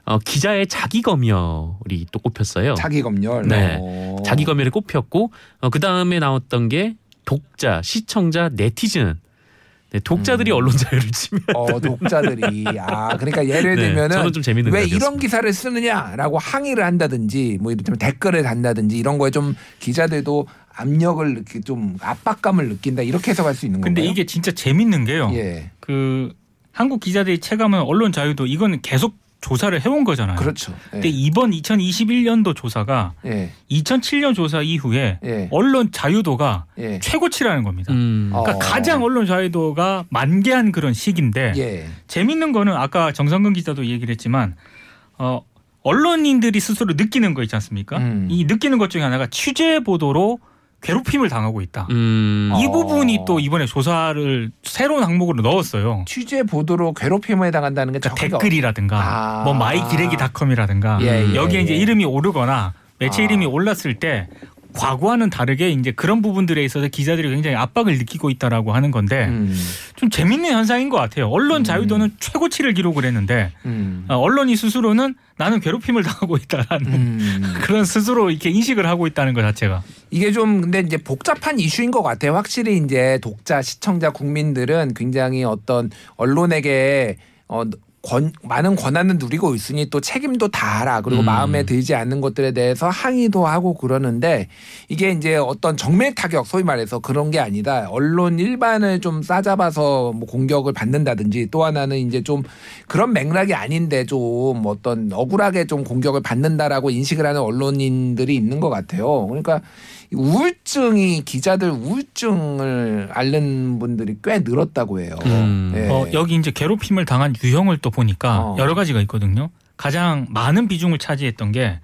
어 기자의 자기 검열이 또 꼽혔어요. 자기 검열. 네. 어. 자기 검열이 꼽혔고, 어, 그 다음에 나왔던 게 독자, 시청자, 네티즌. 네, 독자들이 언론 자유를 치면 어, 독자들이 아 그러니까 예를 네, 들면은 저는 좀 재밌는 왜. 이런 기사를 쓰느냐라고 항의를 한다든지 뭐 이를테면 댓글을 단다든지 이런 거에 좀 기자들도 압력을 이렇게 좀 압박감을 느낀다 이렇게 해석할 수 있는 근데 건가요? 이게 진짜 재밌는 게요. 예 그 한국 기자들이 체감하는 언론 자유도 이건 계속 조사를 해온 거잖아요. 그렇죠. 예. 근데 이번 2021년도 조사가 예 2007년 조사 이후에 예. 언론 자유도가 예. 최고치라는 겁니다. 음, 어. 그러니까 가장 언론 자유도가 만개한 그런 시기인데 예. 재밌는 거는 아까 정성근 기자도 얘기를 했지만 어 언론인들이 스스로 느끼는 거 있지 않습니까? 음. 이 느끼는 것 중에 하나가 취재 보도로 괴롭힘을 당하고 있다. 음, 이 어. 부분이 또 이번에 조사를 새로운 항목으로 넣었어요. 취재 보도로 괴롭힘을 해당한다는 게 그러니까 댓글이라든가 아. 뭐 마이기레기닷컴이라든가 예, 예, 여기에 이제 예. 이름이 오르거나 매체 아. 이름이 올랐을 때 과거와는 다르게 이제 그런 부분들에 있어서 기자들이 굉장히 압박을 느끼고 있다라고 하는 건데 음. 좀 재밌는 현상인 것 같아요. 언론 음. 자유도는 최고치를 기록을 했는데 음. 어, 언론이 스스로는 나는 괴롭힘을 당하고 있다라는 음. 그런 스스로 이렇게 인식을 하고 있다는 것 자체가 이게 좀 근데 이제 복잡한 이슈인 것 같아요. 확실히 이제 독자, 시청자, 국민들은 굉장히 어떤 언론에게 어 권, 많은 권한을 누리고 있으니 또 책임도 다 알아. 그리고 음. 마음에 들지 않는 것들에 대해서 항의도 하고 그러는데 이게 이제 어떤 정맥 타격 소위 말해서 그런 게 아니다. 언론 일반을 좀 싸잡아서 뭐 공격을 받는다든지 또 하나는 이제 좀 그런 맥락이 아닌데 좀 어떤 억울하게 좀 공격을 받는다라고 인식을 하는 언론인들이 있는 것 같아요. 그러니까 우울증이 기자들 우울증을 앓는 분들이 꽤 늘었다고 해요. 음. 예. 어, 여기 이제 괴롭힘을 당한 유형을 또 보니까 어. 여러 가지가 있거든요. 가장 많은 비중을 차지했던 게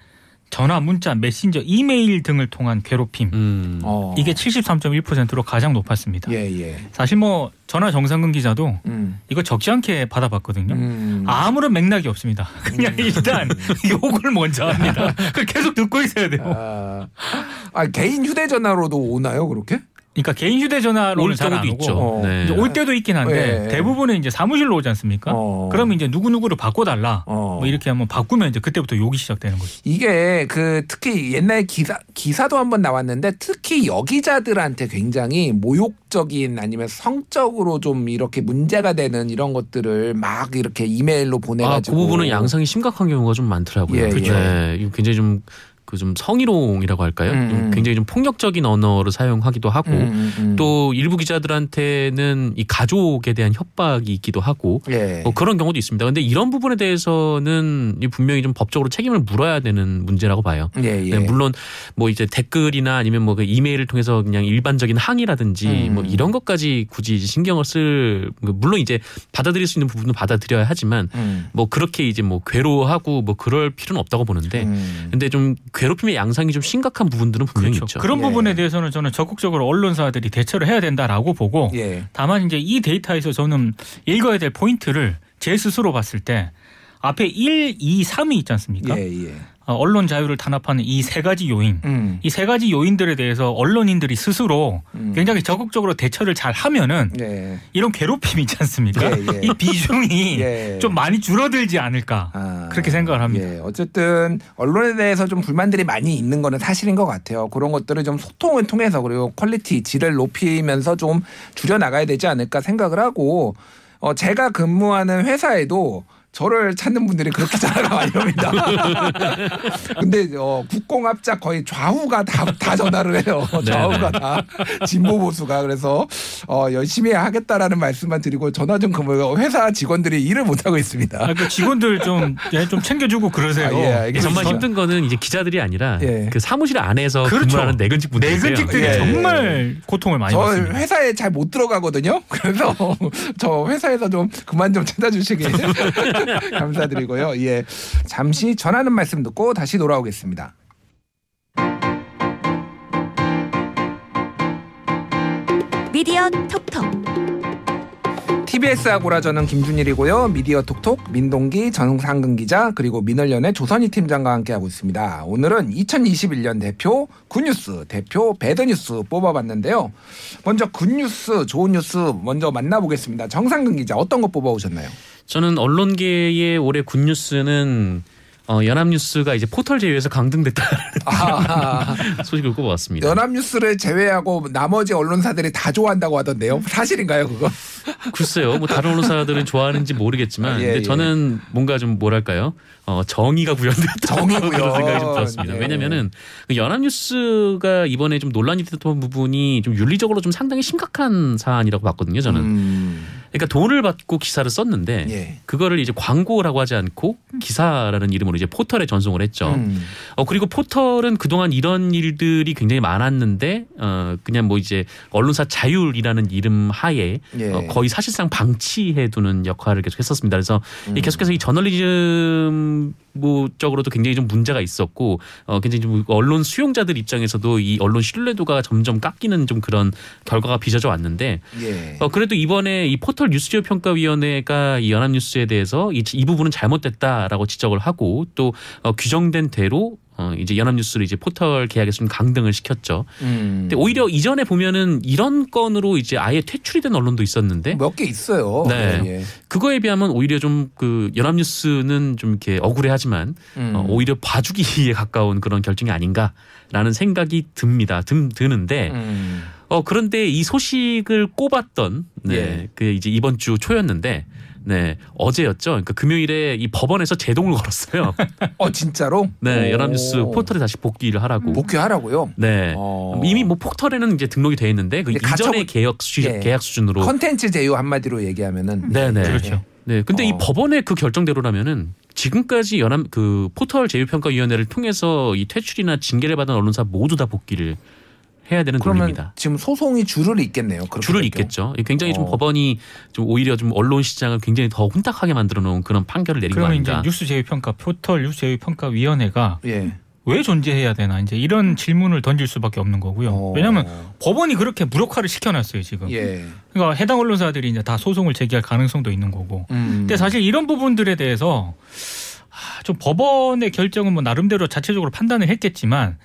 전화, 문자, 메신저, 이메일 등을 통한 괴롭힘. 음. 어. 이게 73.1%로 가장 높았습니다. 예, 예. 사실 뭐 전화 정상근 기자도 음. 이거 적지 않게 받아봤거든요. 음. 아무런 맥락이 없습니다. 그냥 일단 욕을 먼저 합니다. 그걸 계속 듣고 있어야 돼요. 아, 아, 개인 휴대전화로도 오나요, 그렇게? 그러니까 개인 휴대전화로는 올잘안 경우도 오고 있죠. 어. 네. 이제 올 때도 있긴 한데 예. 대부분은 이제 사무실로 오지 않습니까? 어. 그러면 이제 누구 누구를 바꿔달라. 어. 뭐 이렇게 하면 바꾸면 이제 그때부터 욕이 시작되는 거죠. 이게 그 특히 옛날 기사 기사도 한번 나왔는데 특히 여기자들한테 굉장히 모욕적인 아니면 성적으로 좀 이렇게 문제가 되는 이런 것들을 막 이렇게 이메일로 아, 그 보내가지고 부분은 양상이 심각한 경우가 좀 많더라고요. 예, 그죠. 예. 네, 굉장히 좀 그 좀 성희롱이라고 할까요? 음, 좀 음. 굉장히 좀 폭력적인 언어를 사용하기도 하고 음, 음, 음. 또 일부 기자들한테는 이 가족에 대한 협박이 있기도 하고 예. 뭐 그런 경우도 있습니다. 근데 이런 부분에 대해서는 이 분명히 좀 법적으로 책임을 물어야 되는 문제라고 봐요. 예, 예. 네, 물론 뭐 이제 댓글이나 아니면 뭐 그 이메일을 통해서 그냥 일반적인 항의라든지 음. 뭐 이런 것까지 굳이 신경을 쓸 물론 이제 받아들일 수 있는 부분은 받아들여야 하지만 음. 뭐 그렇게 이제 뭐 괴로워하고 뭐 그럴 필요는 없다고 보는데 음. 근데 좀 괴롭힘의 양상이 좀 심각한 부분들은 분명히 있죠. 그런 예. 부분에 대해서는 저는 적극적으로 언론사들이 대처를 해야 된다라고 보고 예. 다만 이제 이 데이터에서 저는 읽어야 될 포인트를 제 스스로 봤을 때 앞에 1, 2, 3이 있지 않습니까? 예, 예. 어, 언론 자유를 탄압하는 이 세 가지 요인. 음. 이세 가지 요인들에 대해서 언론인들이 스스로 음. 굉장히 적극적으로 대처를 잘 하면은 예. 이런 괴롭힘 있지 않습니까? 예, 예. 이 비중이 예. 좀 많이 줄어들지 않을까. 아, 그렇게 생각을 합니다. 예, 어쨌든 언론에 대해서 좀 불만들이 많이 있는 거는 사실인 것 같아요. 그런 것들을 좀 소통을 통해서 그리고 퀄리티 질을 높이면서 좀 줄여 나가야 되지 않을까 생각을 하고 어 제가 근무하는 회사에도 저를 찾는 분들이 그렇게 전화가 많이 옵니다. 근데 어 국공합작 거의 좌우가 다, 다 전화를 해요. 좌우가 다 진보 보수가 그래서 어 열심히 하겠다라는 말씀만 드리고 전화 좀 그만 회사 직원들이 일을 못 하고 있습니다. 아, 그 직원들 좀, 예, 좀 챙겨주고 그러세요. 아, 예, 알겠습니다. 정말 저- 힘든 거는 이제 기자들이 아니라 예. 그 사무실 안에서 그렇죠. 근무하는 내근직 분들이세요. 내근직들이 예, 예. 정말 고통을 많이 저 받습니다. 회사에 잘 못 들어가거든요. 그래서 저 회사에서 좀 그만 좀 찾아주시길 감사드리고요. 예. 잠시 전하는 말씀 듣고 다시 돌아오겠습니다. 미디어 톡톡 TBS 아고라 저는 김준일이고요. 미디어 톡톡 민동기 전상근 기자 그리고 민월련의 조선희 팀장과 함께하고 있습니다. 오늘은 2021년 대표 굿뉴스 대표 배드뉴스 뽑아봤는데요. 먼저 굿뉴스 좋은 뉴스 먼저 만나보겠습니다. 정상근 기자 어떤 거 뽑아오셨나요? 저는 언론계의 올해 굿뉴스는 어, 연합뉴스가 이제 포털 제휴에서 강등됐다는 아, 소식을 꼽아왔습니다. 연합뉴스를 제외하고 나머지 언론사들이 다 좋아한다고 하던데요. 사실인가요 그거? 글쎄요, 뭐 다른 언론사들은 좋아하는지 모르겠지만, 예, 근데 예. 저는 뭔가 좀 뭐랄까요, 어, 정의가 구현됐다 정의 그런 구현. 생각이 좀 들었습니다. 네. 왜냐면은 그 연합뉴스가 이번에 좀 논란이 됐던 부분이 좀 윤리적으로 좀 상당히 심각한 사안이라고 봤거든요. 저는. 음, 그러니까 돈을 받고 기사를 썼는데 예. 그거를 이제 광고라고 하지 않고 기사라는 이름으로 이제 포털에 전송을 했죠. 음. 어 그리고 포털은 그동안 이런 일들이 굉장히 많았는데 어 그냥 뭐 이제 언론사 자율이라는 이름 하에 예. 어, 거의 사실상 방치해 두는 역할을 계속 했었습니다. 그래서 음. 이 계속해서 이 저널리즘 뭐 쪽으로도 굉장히 좀 문제가 있었고 어 굉장히 좀 언론 수용자들 입장에서도 이 언론 신뢰도가 점점 깎이는 좀 그런 결과가 빚어져 왔는데 예. 어 그래도 이번에 이 포털 뉴스제휴 평가위원회가 이 연합뉴스에 대해서 이, 이 부분은 잘못됐다라고 지적을 하고 또 어, 규정된 대로 어 이제 연합뉴스를 이제 포털 계약에서 좀 강등을 시켰죠. 음. 근데 오히려 이전에 보면은 이런 건으로 이제 아예 퇴출이 된 언론도 있었는데 몇 개 있어요. 네. 예, 예. 그거에 비하면 오히려 좀 그 연합뉴스는 좀 이렇게 억울해하지만 음. 어, 오히려 봐주기에 가까운 그런 결정이 아닌가라는 생각이 듭니다. 드, 드는데 음. 어 그런데 이 소식을 꼽았던 네, 예. 그 이제 이번 주 초였는데 네 어제였죠. 그러니까 금요일에 이 법원에서 제동을 걸었어요. 어 진짜로? 네 오. 연합뉴스 포털에 다시 복귀를 하라고. 복귀하라고요. 네 어. 이미 뭐 포털에는 이제 등록이 돼 있는데 그 이전의 가처분- 계약 수 예. 계약 수준으로. 컨텐츠 제휴 한마디로 얘기하면은 네 네. 그렇죠. 네. 근데 이 어. 법원의 그 결정대로라면은 지금까지 연합 그 포털 제휴평가위원회를 통해서 이 퇴출이나 징계를 받은 언론사 모두 다 복귀를 해야 되는 그러면 논리입니다. 지금 소송이 줄을 잇겠네요. 줄을 될 잇겠죠. 굉장히 좀 어. 법원이 좀 오히려 좀 언론 시장을 굉장히 더 혼탁하게 만들어 놓은 그런 판결을 내린 거 그러면 이제 아닌가. 뉴스 제휴 평가 포털 뉴스 제휴 평가 위원회가. 예. 왜 존재해야 되나 이제 이런 질문을 던질 수밖에 없는 거고요. 어. 왜냐하면 법원이 그렇게 무력화를 시켜놨어요 지금. 예. 그러니까 해당 언론사들이 이제 다 소송을 제기할 가능성도 있는 거고. 음. 근데 사실 이런 부분들에 대해서 아, 좀 법원의 결정은 뭐 나름대로 자체적으로 판단을 했겠지만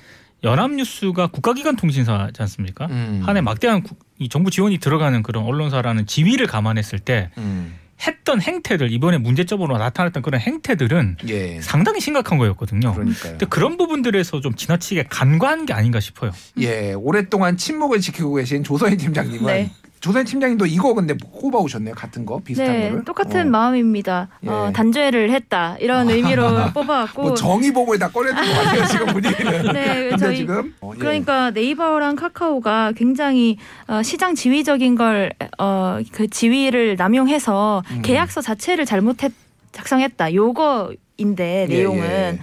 연합뉴스가 국가기관 통신사지 않습니까? 음. 한해 막대한 구- 이 정부 지원이 들어가는 그런 언론사라는 지위를 감안했을 때 음. 했던 행태들 이번에 문제점으로 나타났던 그런 행태들은 예. 상당히 심각한 거였거든요. 그러니까요. 근데 그런 부분들에서 좀 지나치게 간과한 게 아닌가 싶어요. 예. 오랫동안 침묵을 지키고 계신 조선희 팀장님은 네. 조선희 팀장님도 이거 근데 꼽아 오셨네요. 같은 거 비슷한 네, 거를. 똑같은 어. 마음입니다. 예. 어, 단죄를 했다 이런 의미로 뽑아왔고. 뭐 정의보고에 다 꺼내는 것 같아요 지금 분위기는. 네, 저희 지금 어, 예. 그러니까 네이버랑 카카오가 굉장히 어, 시장 지위적인 걸 어, 그 지위를 남용해서 음. 계약서 자체를 잘못했 작성했다. 요거인데 예, 내용은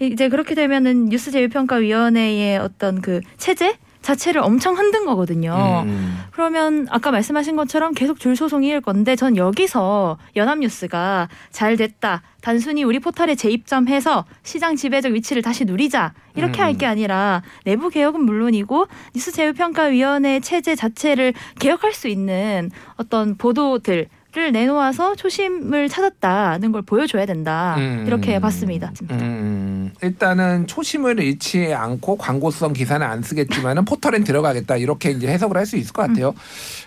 이제 그렇게 되면은 뉴스 제휴평가위원회의 어떤 그 체제 자체를 엄청 흔든 거거든요. 음. 그러면 아까 말씀하신 것처럼 계속 줄 소송일 건데 전 여기서 연합뉴스가 잘 됐다. 단순히 우리 포털에 재입점해서 시장 지배적 위치를 다시 누리자. 이렇게 음. 할게 아니라 내부 개혁은 물론이고 뉴스 제휴 평가위원회 체제 자체를 개혁할 수 있는 어떤 보도들 를 내놓아서 초심을 찾았다는 걸 보여줘야 된다 음. 이렇게 봤습니다. 음, 일단은 초심을 잃지 않고 광고성 기사는 안 쓰겠지만은 포털엔 들어가겠다 이렇게 이제 해석을 할 수 있을 것 같아요.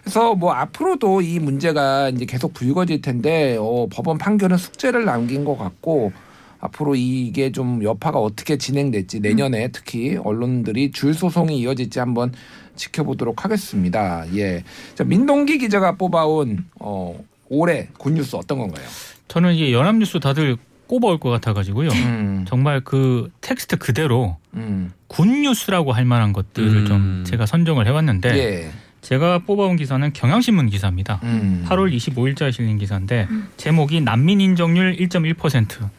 그래서 뭐 앞으로도 이 문제가 이제 계속 불거질 텐데 어, 법원 판결은 숙제를 남긴 것 같고 앞으로 이게 좀 여파가 어떻게 진행될지 내년에 특히 언론들이 줄 소송이 이어질지 한번 지켜보도록 하겠습니다. 예, 자 민동기 기자가 뽑아온 어, 올해 good news 어떤 건가요? 저는 이게 연합뉴스 다들 꼽아올 것 같아가지고요. 음, 정말 그 텍스트 그대로 음, good news라고 할 만한 것들을 음. 좀 제가 선정을 해왔는데 예. 제가 뽑아온 기사는 경향신문 기사입니다. 음. 8월 25일자에 실린 기사인데 제목이 난민 인정률 1.1%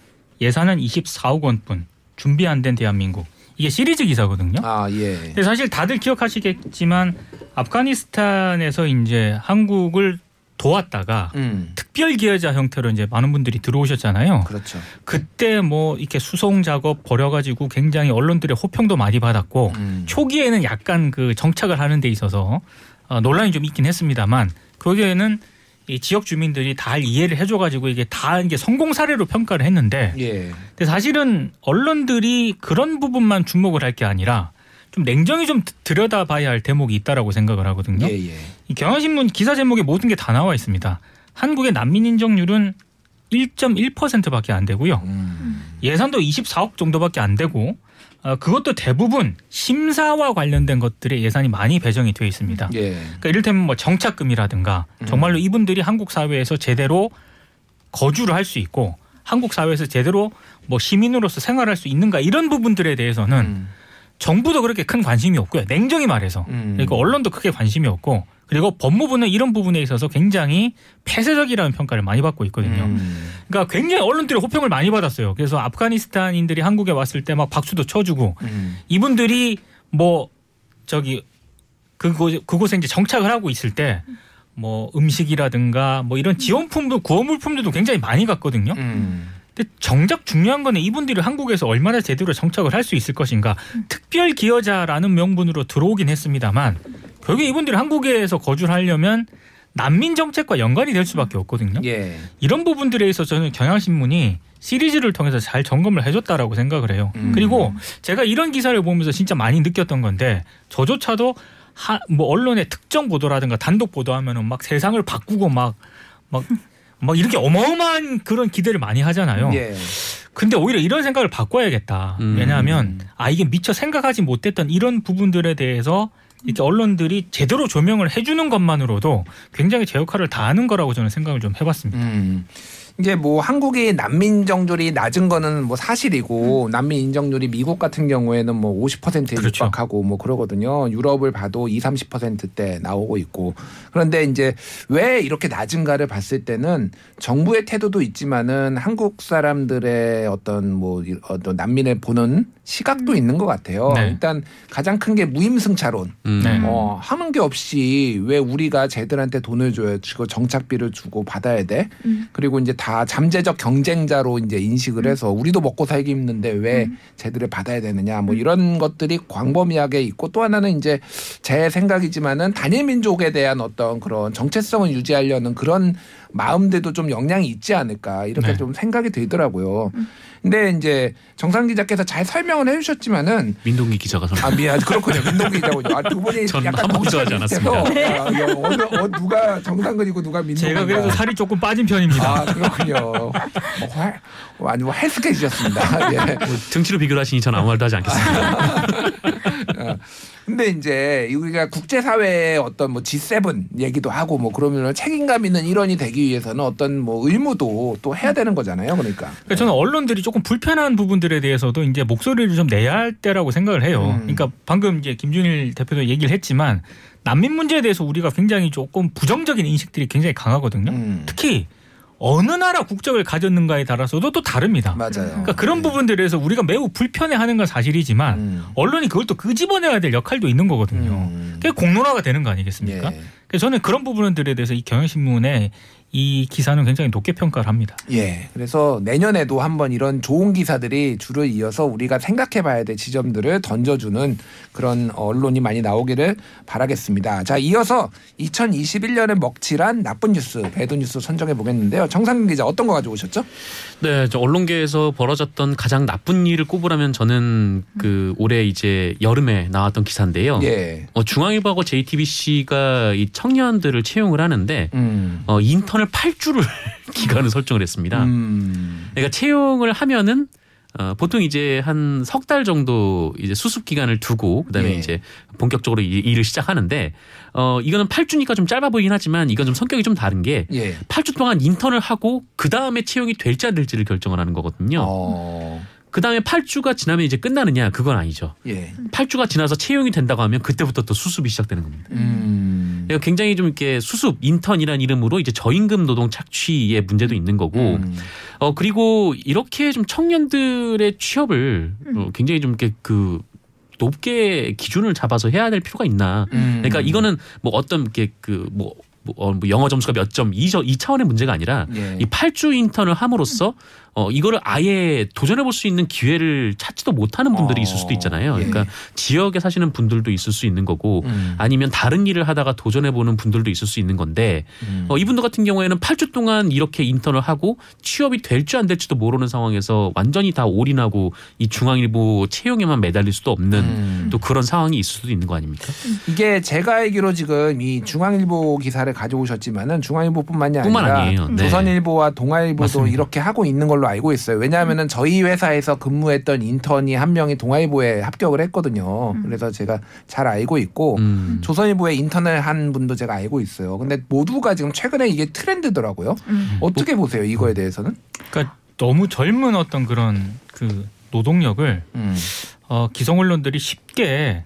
예산은 24억 원뿐 준비 안 된 대한민국 이게 시리즈 기사거든요. 아 예. 근데 사실 다들 기억하시겠지만 아프가니스탄에서 이제 한국을 도왔다가 음. 특별 기여자 형태로 이제 많은 분들이 들어오셨잖아요. 그렇죠. 그때 뭐 이렇게 수송 작업 벌여가지고 굉장히 언론들의 호평도 많이 받았고 음. 초기에는 약간 그 정착을 하는 데 있어서 어, 논란이 좀 있긴 했습니다만 거기에는 이 지역 주민들이 다 이해를 해줘가지고 이게 다 이게 성공 사례로 평가를 했는데 예. 근데 사실은 언론들이 그런 부분만 주목을 할 게 아니라 좀 냉정히 좀 들여다봐야 할 대목이 있다라고 생각을 하거든요. 예, 예. 이 경향신문 기사 제목에 모든 게 다 나와 있습니다. 한국의 난민 인정률은 1.1%밖에 안 되고요. 음. 예산도 24억 정도밖에 안 되고 어, 그것도 대부분 심사와 관련된 것들에 예산이 많이 배정이 되어 있습니다. 예. 그러니까 이를테면 뭐 정착금이라든가 정말로 이분들이 한국 사회에서 제대로 거주를 할 수 있고 한국 사회에서 제대로 뭐 시민으로서 생활할 수 있는가 이런 부분들에 대해서는 음. 정부도 그렇게 큰 관심이 없고요. 냉정히 말해서 음. 그리고 언론도 크게 관심이 없고 그리고 법무부는 이런 부분에 있어서 굉장히 폐쇄적이라는 평가를 많이 받고 있거든요. 음. 그러니까 굉장히 언론들이 호평을 많이 받았어요. 그래서 아프가니스탄인들이 한국에 왔을 때 막 박수도 쳐주고 음. 이분들이 뭐 저기 그곳 그곳에 이제 정착을 하고 있을 때 뭐 음식이라든가 뭐 이런 지원품도 구호물품들도 굉장히 많이 갔거든요. 음. 근데 정작 중요한 거는 이분들이 한국에서 얼마나 제대로 정착을 할 수 있을 것인가. 특별 기여자라는 명분으로 들어오긴 했습니다만 결국에 이분들이 한국에서 거주를 하려면 난민 정책과 연관이 될 수밖에 없거든요. 예. 이런 부분들에 있어서 저는 경향신문이 시리즈를 통해서 잘 점검을 해줬다라고 생각을 해요. 음. 그리고 제가 이런 기사를 보면서 진짜 많이 느꼈던 건데 저조차도 하, 뭐 언론의 특정 보도라든가 단독 보도하면은 막 세상을 바꾸고 막 막 막 이렇게 어마어마한 그런 기대를 많이 하잖아요. 예. 근데 오히려 이런 생각을 바꿔야겠다. 음. 왜냐하면 아 이게 미처 생각하지 못했던 이런 부분들에 대해서 이렇게 언론들이 제대로 조명을 해주는 것만으로도 굉장히 제 역할을 다하는 거라고 저는 생각을 좀 해봤습니다. 음. 이제 뭐 한국이 난민 인정률이 낮은 거는 뭐 사실이고 난민 인정률이 미국 같은 경우에는 뭐 50%에 그렇죠. 육박하고 뭐 그러거든요. 유럽을 봐도 2, 30%대 나오고 있고. 그런데 이제 왜 이렇게 낮은가를 봤을 때는 정부의 태도도 있지만은 한국 사람들의 어떤 뭐 이- 어떤 난민을 보는 시각도 있는 것 같아요. 네. 일단 가장 큰 게 무임승차론. 음. 네. 어, 하는 게 없이 왜 우리가 쟤들한테 돈을 줘야 지고 정착비를 주고 받아야 돼? 음. 그리고 이제 다 잠재적 경쟁자로 이제 인식을 해서 우리도 먹고 살기 힘든데 왜 쟤들을 받아야 되느냐? 뭐 이런 것들이 광범위하게 있고 또 하나는 이제 제 생각이지만은 단일 민족에 대한 어떤 그런 정체성을 유지하려는 그런 마음들도 좀 영향이 있지 않을까 이렇게 네. 좀 생각이 들더라고요. 근데 이제 정상 기자께서 잘 설명을 해주셨지만은 민동기 기자가 설아 미안 그렇군요 민동기 기자군요. 아, 두 분이 전 약간 한 번도 하지 않았습니다. 아, 어느 어, 누가 정상근이고 누가 민동기 제가 그래도 살이 조금 빠진 편입니다. 아 그렇군요. 어, 활, 어, 아주 헬스케지셨습니다. 예. 등치로 비교를 하시니 전 아무 말도 하지 않겠습니다. 근데 이제 우리가 국제사회의 어떤 뭐 G7 얘기도 하고 뭐 그러면 책임감 있는 일원이 되기 위해서는 어떤 뭐 의무도 또 해야 되는 거잖아요. 그러니까. 그러니까 저는 언론들이 조금 불편한 부분들에 대해서도 이제 목소리를 좀 내야 할 때라고 생각을 해요. 음. 그러니까 방금 이제 김준일 대표도 얘기를 했지만 난민 문제에 대해서 우리가 굉장히 조금 부정적인 인식들이 굉장히 강하거든요. 음, 특히 어느 나라 국적을 가졌는가에 따라서도 또 다릅니다. 맞아요. 그러니까 그런 부분들에서 우리가 매우 불편해하는 건 사실이지만 음. 언론이 그걸 또 끄집어내야 될 역할도 있는 거거든요. 음. 그게 공론화가 되는 거 아니겠습니까? 예. 그래서 저는 그런 부분들에 대해서 이 경향신문의 이 기사는 굉장히 높게 평가를 합니다. 예. 그래서 내년에도 한번 이런 좋은 기사들이 줄을 이어서 우리가 생각해 봐야 될 지점들을 던져주는 그런 언론이 많이 나오기를 바라겠습니다. 자, 이어서 2021년에 먹칠한 나쁜 뉴스, 배드 뉴스 선정해 보겠는데요. 정상근 기자 어떤 거 가져오셨죠? 네, 저 언론계에서 벌어졌던 가장 나쁜 일을 꼽으라면 저는 그 올해 이제 여름에 나왔던 기사인데요. 예. 어, 중앙일보하고 JTBC가 이 청년들을 채용을 하는데 음. 어, 인턴을 8주를 기간을 설정을 했습니다. 음. 그러니까 채용을 하면은 어, 보통 이제 한 석 달 정도 이제 수습 기간을 두고 그다음에 예. 이제 본격적으로 이 일을 시작하는데 어 이거는 8주니까 좀 짧아 보이긴 하지만 이건 좀 성격이 좀 다른 게 예. 8주 동안 인턴을 하고 그 다음에 채용이 될지 안 될지를 결정을 하는 거거든요. 어. 그 다음에 8주가 지나면 이제 끝나느냐 그건 아니죠. 예. 8주가 지나서 채용이 된다고 하면 그때부터 또 수습이 시작되는 겁니다. 음. 그러니까 굉장히 좀 이렇게 수습 인턴이라는 이름으로 이제 저임금 노동 착취의 문제도 있는 거고 음. 어 그리고 이렇게 좀 청년들의 취업을 어, 굉장히 좀 이렇게 그 높게 기준을 잡아서 해야 될 필요가 있나. 음. 그러니까 이거는 뭐 어떤 이렇게 그뭐 뭐, 어, 뭐 영어 점수가 몇 점 이 차원의 문제가 아니라 예. 이 8주 인턴을 함으로써 어 이거를 아예 도전해 볼 수 있는 기회를 찾지도 못하는 분들이 어, 있을 수도 있잖아요. 예. 그러니까 지역에 사시는 분들도 있을 수 있는 거고 음. 아니면 다른 일을 하다가 도전해 보는 분들도 있을 수 있는 건데 음. 어, 이분들 같은 경우에는 8주 동안 이렇게 인턴을 하고 취업이 될지 안 될지도 모르는 상황에서 완전히 다 올인하고 이 중앙일보 채용에만 매달릴 수도 없는 음. 또 그런 상황이 있을 수도 있는 거 아닙니까? 이게 제가 알기로 지금 이 중앙일보 기사를 가져오셨지만은 중앙일보뿐만이 아니라 뿐만 아니에요. 네. 조선일보와 동아일보도 맞습니다. 이렇게 하고 있는 걸로 알고 있어요. 왜냐하면은 저희 회사에서 근무했던 인턴이 한 명이 동아일보에 합격을 했거든요. 그래서 제가 잘 알고 있고 음. 조선일보에 인턴을 한 분도 제가 알고 있어요. 근데 모두가 지금 최근에 이게 트렌드더라고요. 음. 어떻게 보세요 이거에 대해서는? 그러니까 너무 젊은 어떤 그런 그 노동력을 음. 어, 기성 언론들이 쉽게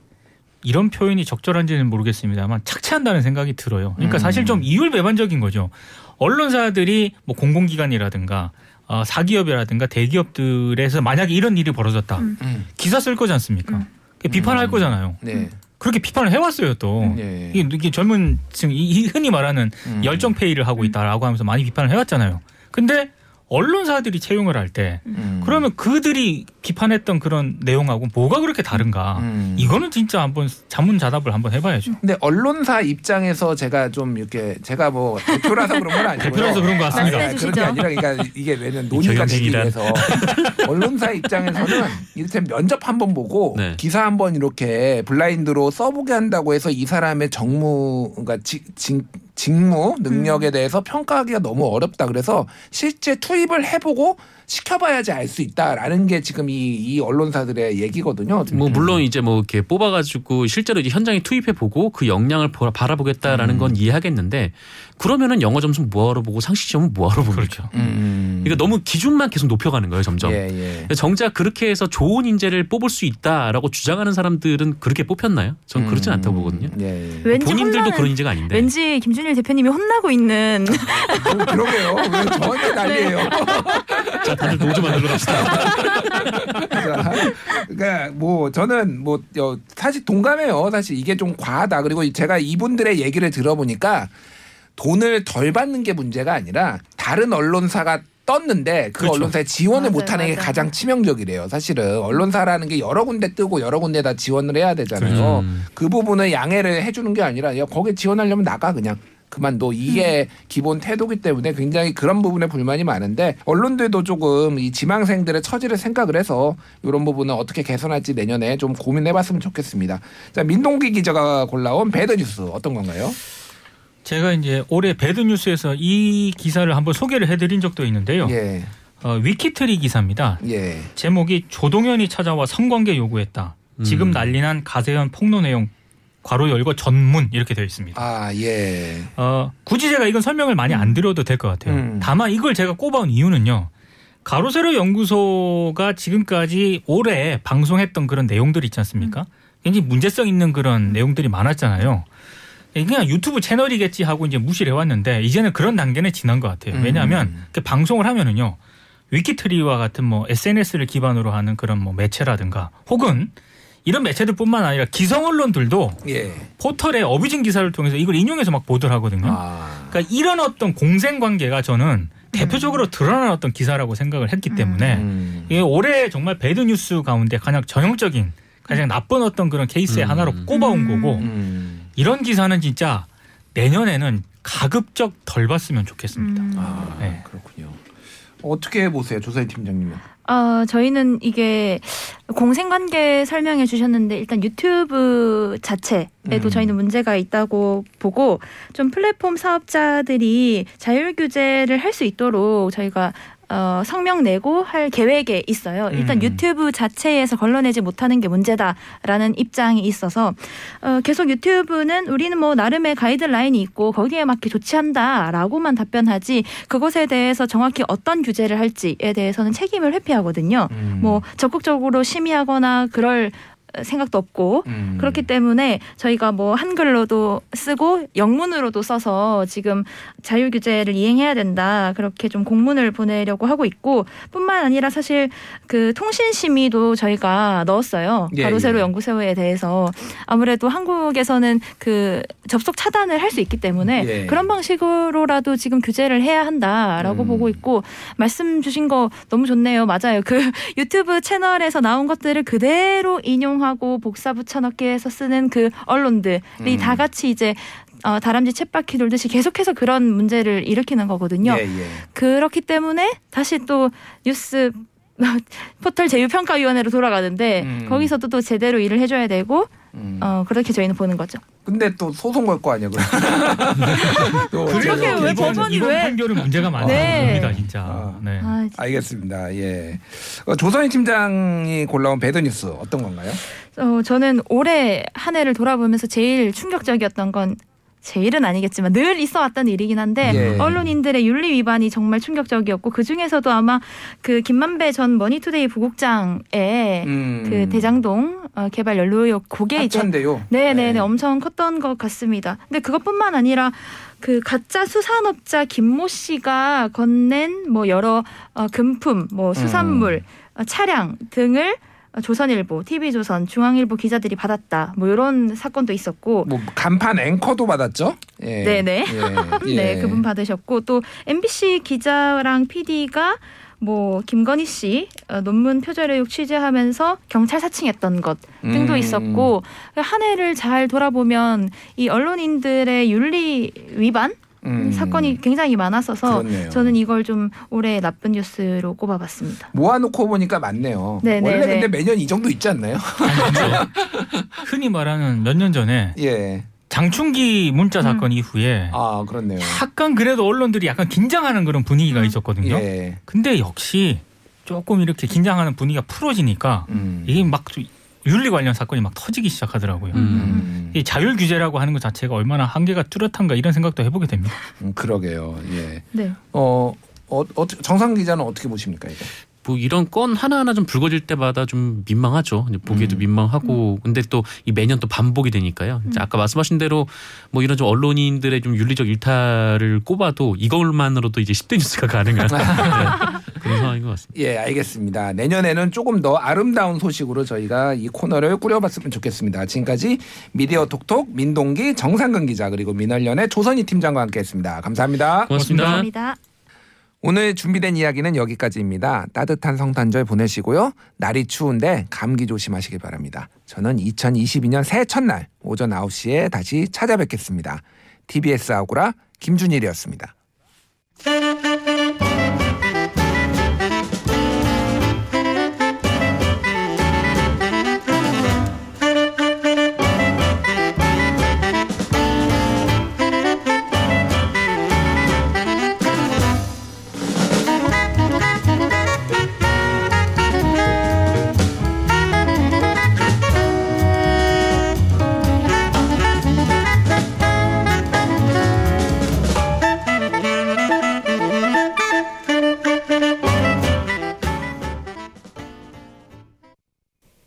이런 표현이 적절한지는 모르겠습니다만 착취한다는 생각이 들어요. 그러니까 음. 사실 좀 이율배반적인 거죠. 언론사들이 뭐 공공기관이라든가 어, 사기업이라든가 대기업들에서 만약에 이런 일이 벌어졌다. 음. 음. 기사 쓸 거지 않습니까? 음. 비판할 음. 거잖아요. 네. 그렇게 비판을 해왔어요 또. 네. 이게, 젊은 층, 이- 이 흔히 말하는 음. 열정 페이를 하고 있다라고 하면서 많이 비판을 해왔잖아요. 근데 언론사들이 채용을 할때 음. 그러면 그들이 비판했던 그런 내용하고 뭐가 그렇게 다른가? 음. 이거는 진짜 한번 자문자답을 한번 해봐야죠. 근데 언론사 입장에서 제가 좀 이렇게 제가 뭐 대표라서 그런 건 아니고 대표라서 그런 것 같습니다. 그런 게 아니라 그러니까 이게 왜냐면 논의가 되기. 위해서 언론사 입장에서는 이를테면 면접 한번 보고 네. 기사 한번 이렇게 블라인드로 써보게 한다고 해서 이 사람의 정무 그러니까 지, 직- 직무 능력에 대해서 평가하기가 너무 어렵다. 그래서 실제 투입을 해보고 시켜봐야지 알 수 있다라는 게 지금 이, 이 언론사들의 얘기거든요. 뭐 물론 이제 뭐 이렇게 뽑아가지고 실제로 이제 현장에 투입해 보고 그 역량을 보- 바라보겠다라는 음. 건 이해하겠는데 그러면은 영어 점수 뭐하러 보고 상식 시험은 뭐하러 봅니까? 그렇죠. 음. 그러니까 너무 기준만 계속 높여가는 거예요 점점. 예, 예. 정작 그렇게 해서 좋은 인재를 뽑을 수 있다라고 주장하는 사람들은 그렇게 뽑혔나요? 전 그렇진 않다고 보거든요. 예, 예. 왠지 본인들도 혼나는- 그런 인재가 아닌데. 왠지 김준일 대표님이 혼나고 있는 어, 그러게요. 왜 저한테 난리예요. 자, 다들 노조 만들러 갑시다. 자, 그러니까 뭐 저는 뭐 어, 사실 동감해요. 사실 이게 좀 과하다. 그리고 제가 이분들의 얘기를 들어보니까 돈을 덜 받는 게 문제가 아니라 다른 언론사가 떴는데 그 그렇죠. 언론사에 지원을 맞아요, 못하는 게 맞아요. 가장 치명적이래요. 사실은 언론사라는 게 여러 군데 뜨고 여러 군데 다 지원을 해야 되잖아요. 음. 그 부분을 양해를 해주는 게 아니라 야 거기 지원하려면 나가 그냥 그만둬 이게 기본 태도기 때문에 굉장히 그런 부분에 불만이 많은데 언론들도 조금 이 지망생들의 처지를 생각을 해서 이런 부분은 어떻게 개선할지 내년에 좀 고민해봤으면 좋겠습니다. 자 민동기 기자가 골라온 bad news 어떤 건가요? 제가 이제 올해 bad news에서 이 기사를 한번 소개를 해드린 적도 있는데요. 예, 어, 위키트리 기사입니다. 예, 제목이 조동연이 찾아와 성관계 요구했다. 지금 음. 난리난 가세연 폭로 내용 괄호 열고 전문 이렇게 되어 있습니다. 아 예, 어, 굳이 제가 이건 설명을 많이 안 드려도 될 것 같아요. 음. 다만 이걸 제가 꼽아온 이유는요. 가로세로 연구소가 지금까지 올해 방송했던 그런 내용들 있지 않습니까? 굉장히 문제성 있는 그런 내용들이 많았잖아요. 그냥 유튜브 채널이겠지 하고 이제 무시를 해왔는데 이제는 그런 단계는 지난 것 같아요. 왜냐하면 음. 그 방송을 하면은요. 위키트리와 같은 뭐 SNS를 기반으로 하는 그런 뭐 매체라든가 혹은 이런 매체들뿐만 아니라 기성 언론들도 예, 포털에 어뷰징 기사를 통해서 이걸 인용해서 막 보도를 하거든요. 아, 그러니까 이런 어떤 공생 관계가 저는 대표적으로 드러난 어떤 기사라고 생각을 했기 때문에 음. 이게 올해 정말 배드 뉴스 가운데 가장 전형적인 가장 나쁜 어떤 그런 케이스의 음. 하나로 꼽아온 음. 거고 음. 이런 기사는 진짜 내년에는 가급적 덜 봤으면 좋겠습니다. 음. 아 네. 그렇군요. 어떻게 보세요, 조사희 팀장님은? 어, 저희는 이게 공생관계 설명해 주셨는데 일단 유튜브 자체에도 음. 저희는 문제가 있다고 보고 좀 플랫폼 사업자들이 자율 규제를 할 수 있도록 저희가 어, 성명 내고 할 계획에 있어요. 일단 음. 유튜브 자체에서 걸러내지 못하는 게 문제다라는 입장이 있어서 어, 계속 유튜브는 우리는 뭐 나름의 가이드라인이 있고 거기에 맞게 조치한다라고만 답변하지 그것에 대해서 정확히 어떤 규제를 할지에 대해서는 책임을 회피하거든요. 음. 뭐 적극적으로 심의하거나 그럴 생각도 없고 음. 그렇기 때문에 저희가 뭐 한글로도 쓰고 영문으로도 써서 지금 자유 규제를 이행해야 된다 그렇게 좀 공문을 보내려고 하고 있고 뿐만 아니라 사실 그 통신 심의도 저희가 넣었어요 예, 가로세로 예. 연구소에 대해서 아무래도 한국에서는 그 접속 차단을 할 수 있기 때문에 예. 그런 방식으로라도 지금 규제를 해야 한다라고 음. 보고 있고 말씀 주신 거 너무 좋네요 맞아요 그 유튜브 채널에서 나온 것들을 그대로 인용 하고 복사 붙여넣기해서 쓰는 그 언론들이 음. 다 같이 이제 어, 다람쥐 쳇바퀴 돌듯이 계속해서 그런 문제를 일으키는 거거든요. 예, 예. 그렇기 때문에 다시 또 뉴스 포털 제휴평가위원회로 돌아가는데 음. 거기서도 또 제대로 일을 해줘야 되고 음. 어, 그렇게 저희는 보는 거죠. 근데 또 소송 걸 거 아니야, 그럼. 또 그렇게 왜 법원이 이번 왜- 판결은 문제가 많은 네. 진짜. 아. 네. 아, 알겠습니다. 예. 어, 조선희 팀장이 골라온 배드 뉴스 어떤 건가요? 어, 저는 올해 한 해를 돌아보면서 제일 충격적이었던 건 제 일은 아니겠지만 늘 있어 왔던 일이긴 한데 예. 언론인들의 윤리 위반이 정말 충격적이었고 그 중에서도 아마 그 김만배 전 머니투데이 부국장의 음. 그 대장동 어, 개발 의혹 그게 이제. 네네네 네. 엄청 컸던 것 같습니다. 근데 그것뿐만 아니라 그 가짜 수산업자 김모 씨가 건넨 뭐 여러 어, 금품, 뭐 수산물, 어, 차량 등을 어, 조선일보, TV조선, 중앙일보 기자들이 받았다. 뭐 이런 사건도 있었고. 뭐 간판 앵커도 받았죠? 예. 네네. 예. 네, 예. 그분 받으셨고 또 MBC 기자랑 PD가 뭐 김건희 씨 어, 논문 표절 의혹 취재하면서 경찰 사칭했던 것 등도 음. 있었고 한 해를 잘 돌아보면 이 언론인들의 윤리 위반 음. 사건이 굉장히 많았어서 그렇네요. 저는 이걸 좀 올해 나쁜 뉴스로 꼽아봤습니다. 모아놓고 보니까 많네요. 네, 네, 원래 네. 근데 매년 이 정도 있지 않나요? 흔히 말하는 몇 년 전에 예. 장충기 문자 음. 사건 이후에 아 그렇네요. 약간 그래도 언론들이 약간 긴장하는 그런 분위기가 음. 있었거든요. 예. 근데 역시 조금 이렇게 긴장하는 분위기가 풀어지니까 음. 이게 막 윤리 관련 사건이 막 터지기 시작하더라고요. 음. 이 자율 규제라고 하는 것 자체가 얼마나 한계가 뚜렷한가 이런 생각도 해보게 됩니다. 음, 그러게요. 예. 네. 어, 어, 어 정상 기자는 어떻게 보십니까 이거? 뭐 이런 건 하나하나 좀 불거질 때마다 좀 민망하죠. 보기에도 음. 민망하고 근데 또 이 매년 또 반복이 되니까요. 이제 아까 말씀하신 대로 뭐 이런 좀 언론인들의 좀 윤리적 일탈을 꼽아도 이걸만으로도 이제 10대 뉴스가 가능한 네, 그런 상황인 것 같습니다. 예, 알겠습니다. 내년에는 조금 더 아름다운 소식으로 저희가 이 코너를 꾸려봤으면 좋겠습니다. 지금까지 미디어 톡톡 민동기 정상근 기자 그리고 민원련의 조선희 팀장과 함께했습니다. 감사합니다. 고맙습니다. 감사합니다. 오늘 준비된 이야기는 여기까지입니다. 따뜻한 성탄절 보내시고요. 날이 추운데 감기 조심하시기 바랍니다. 저는 2022년 새해 첫날 오전 9시에 다시 찾아뵙겠습니다. TBS 아고라 김준일이었습니다.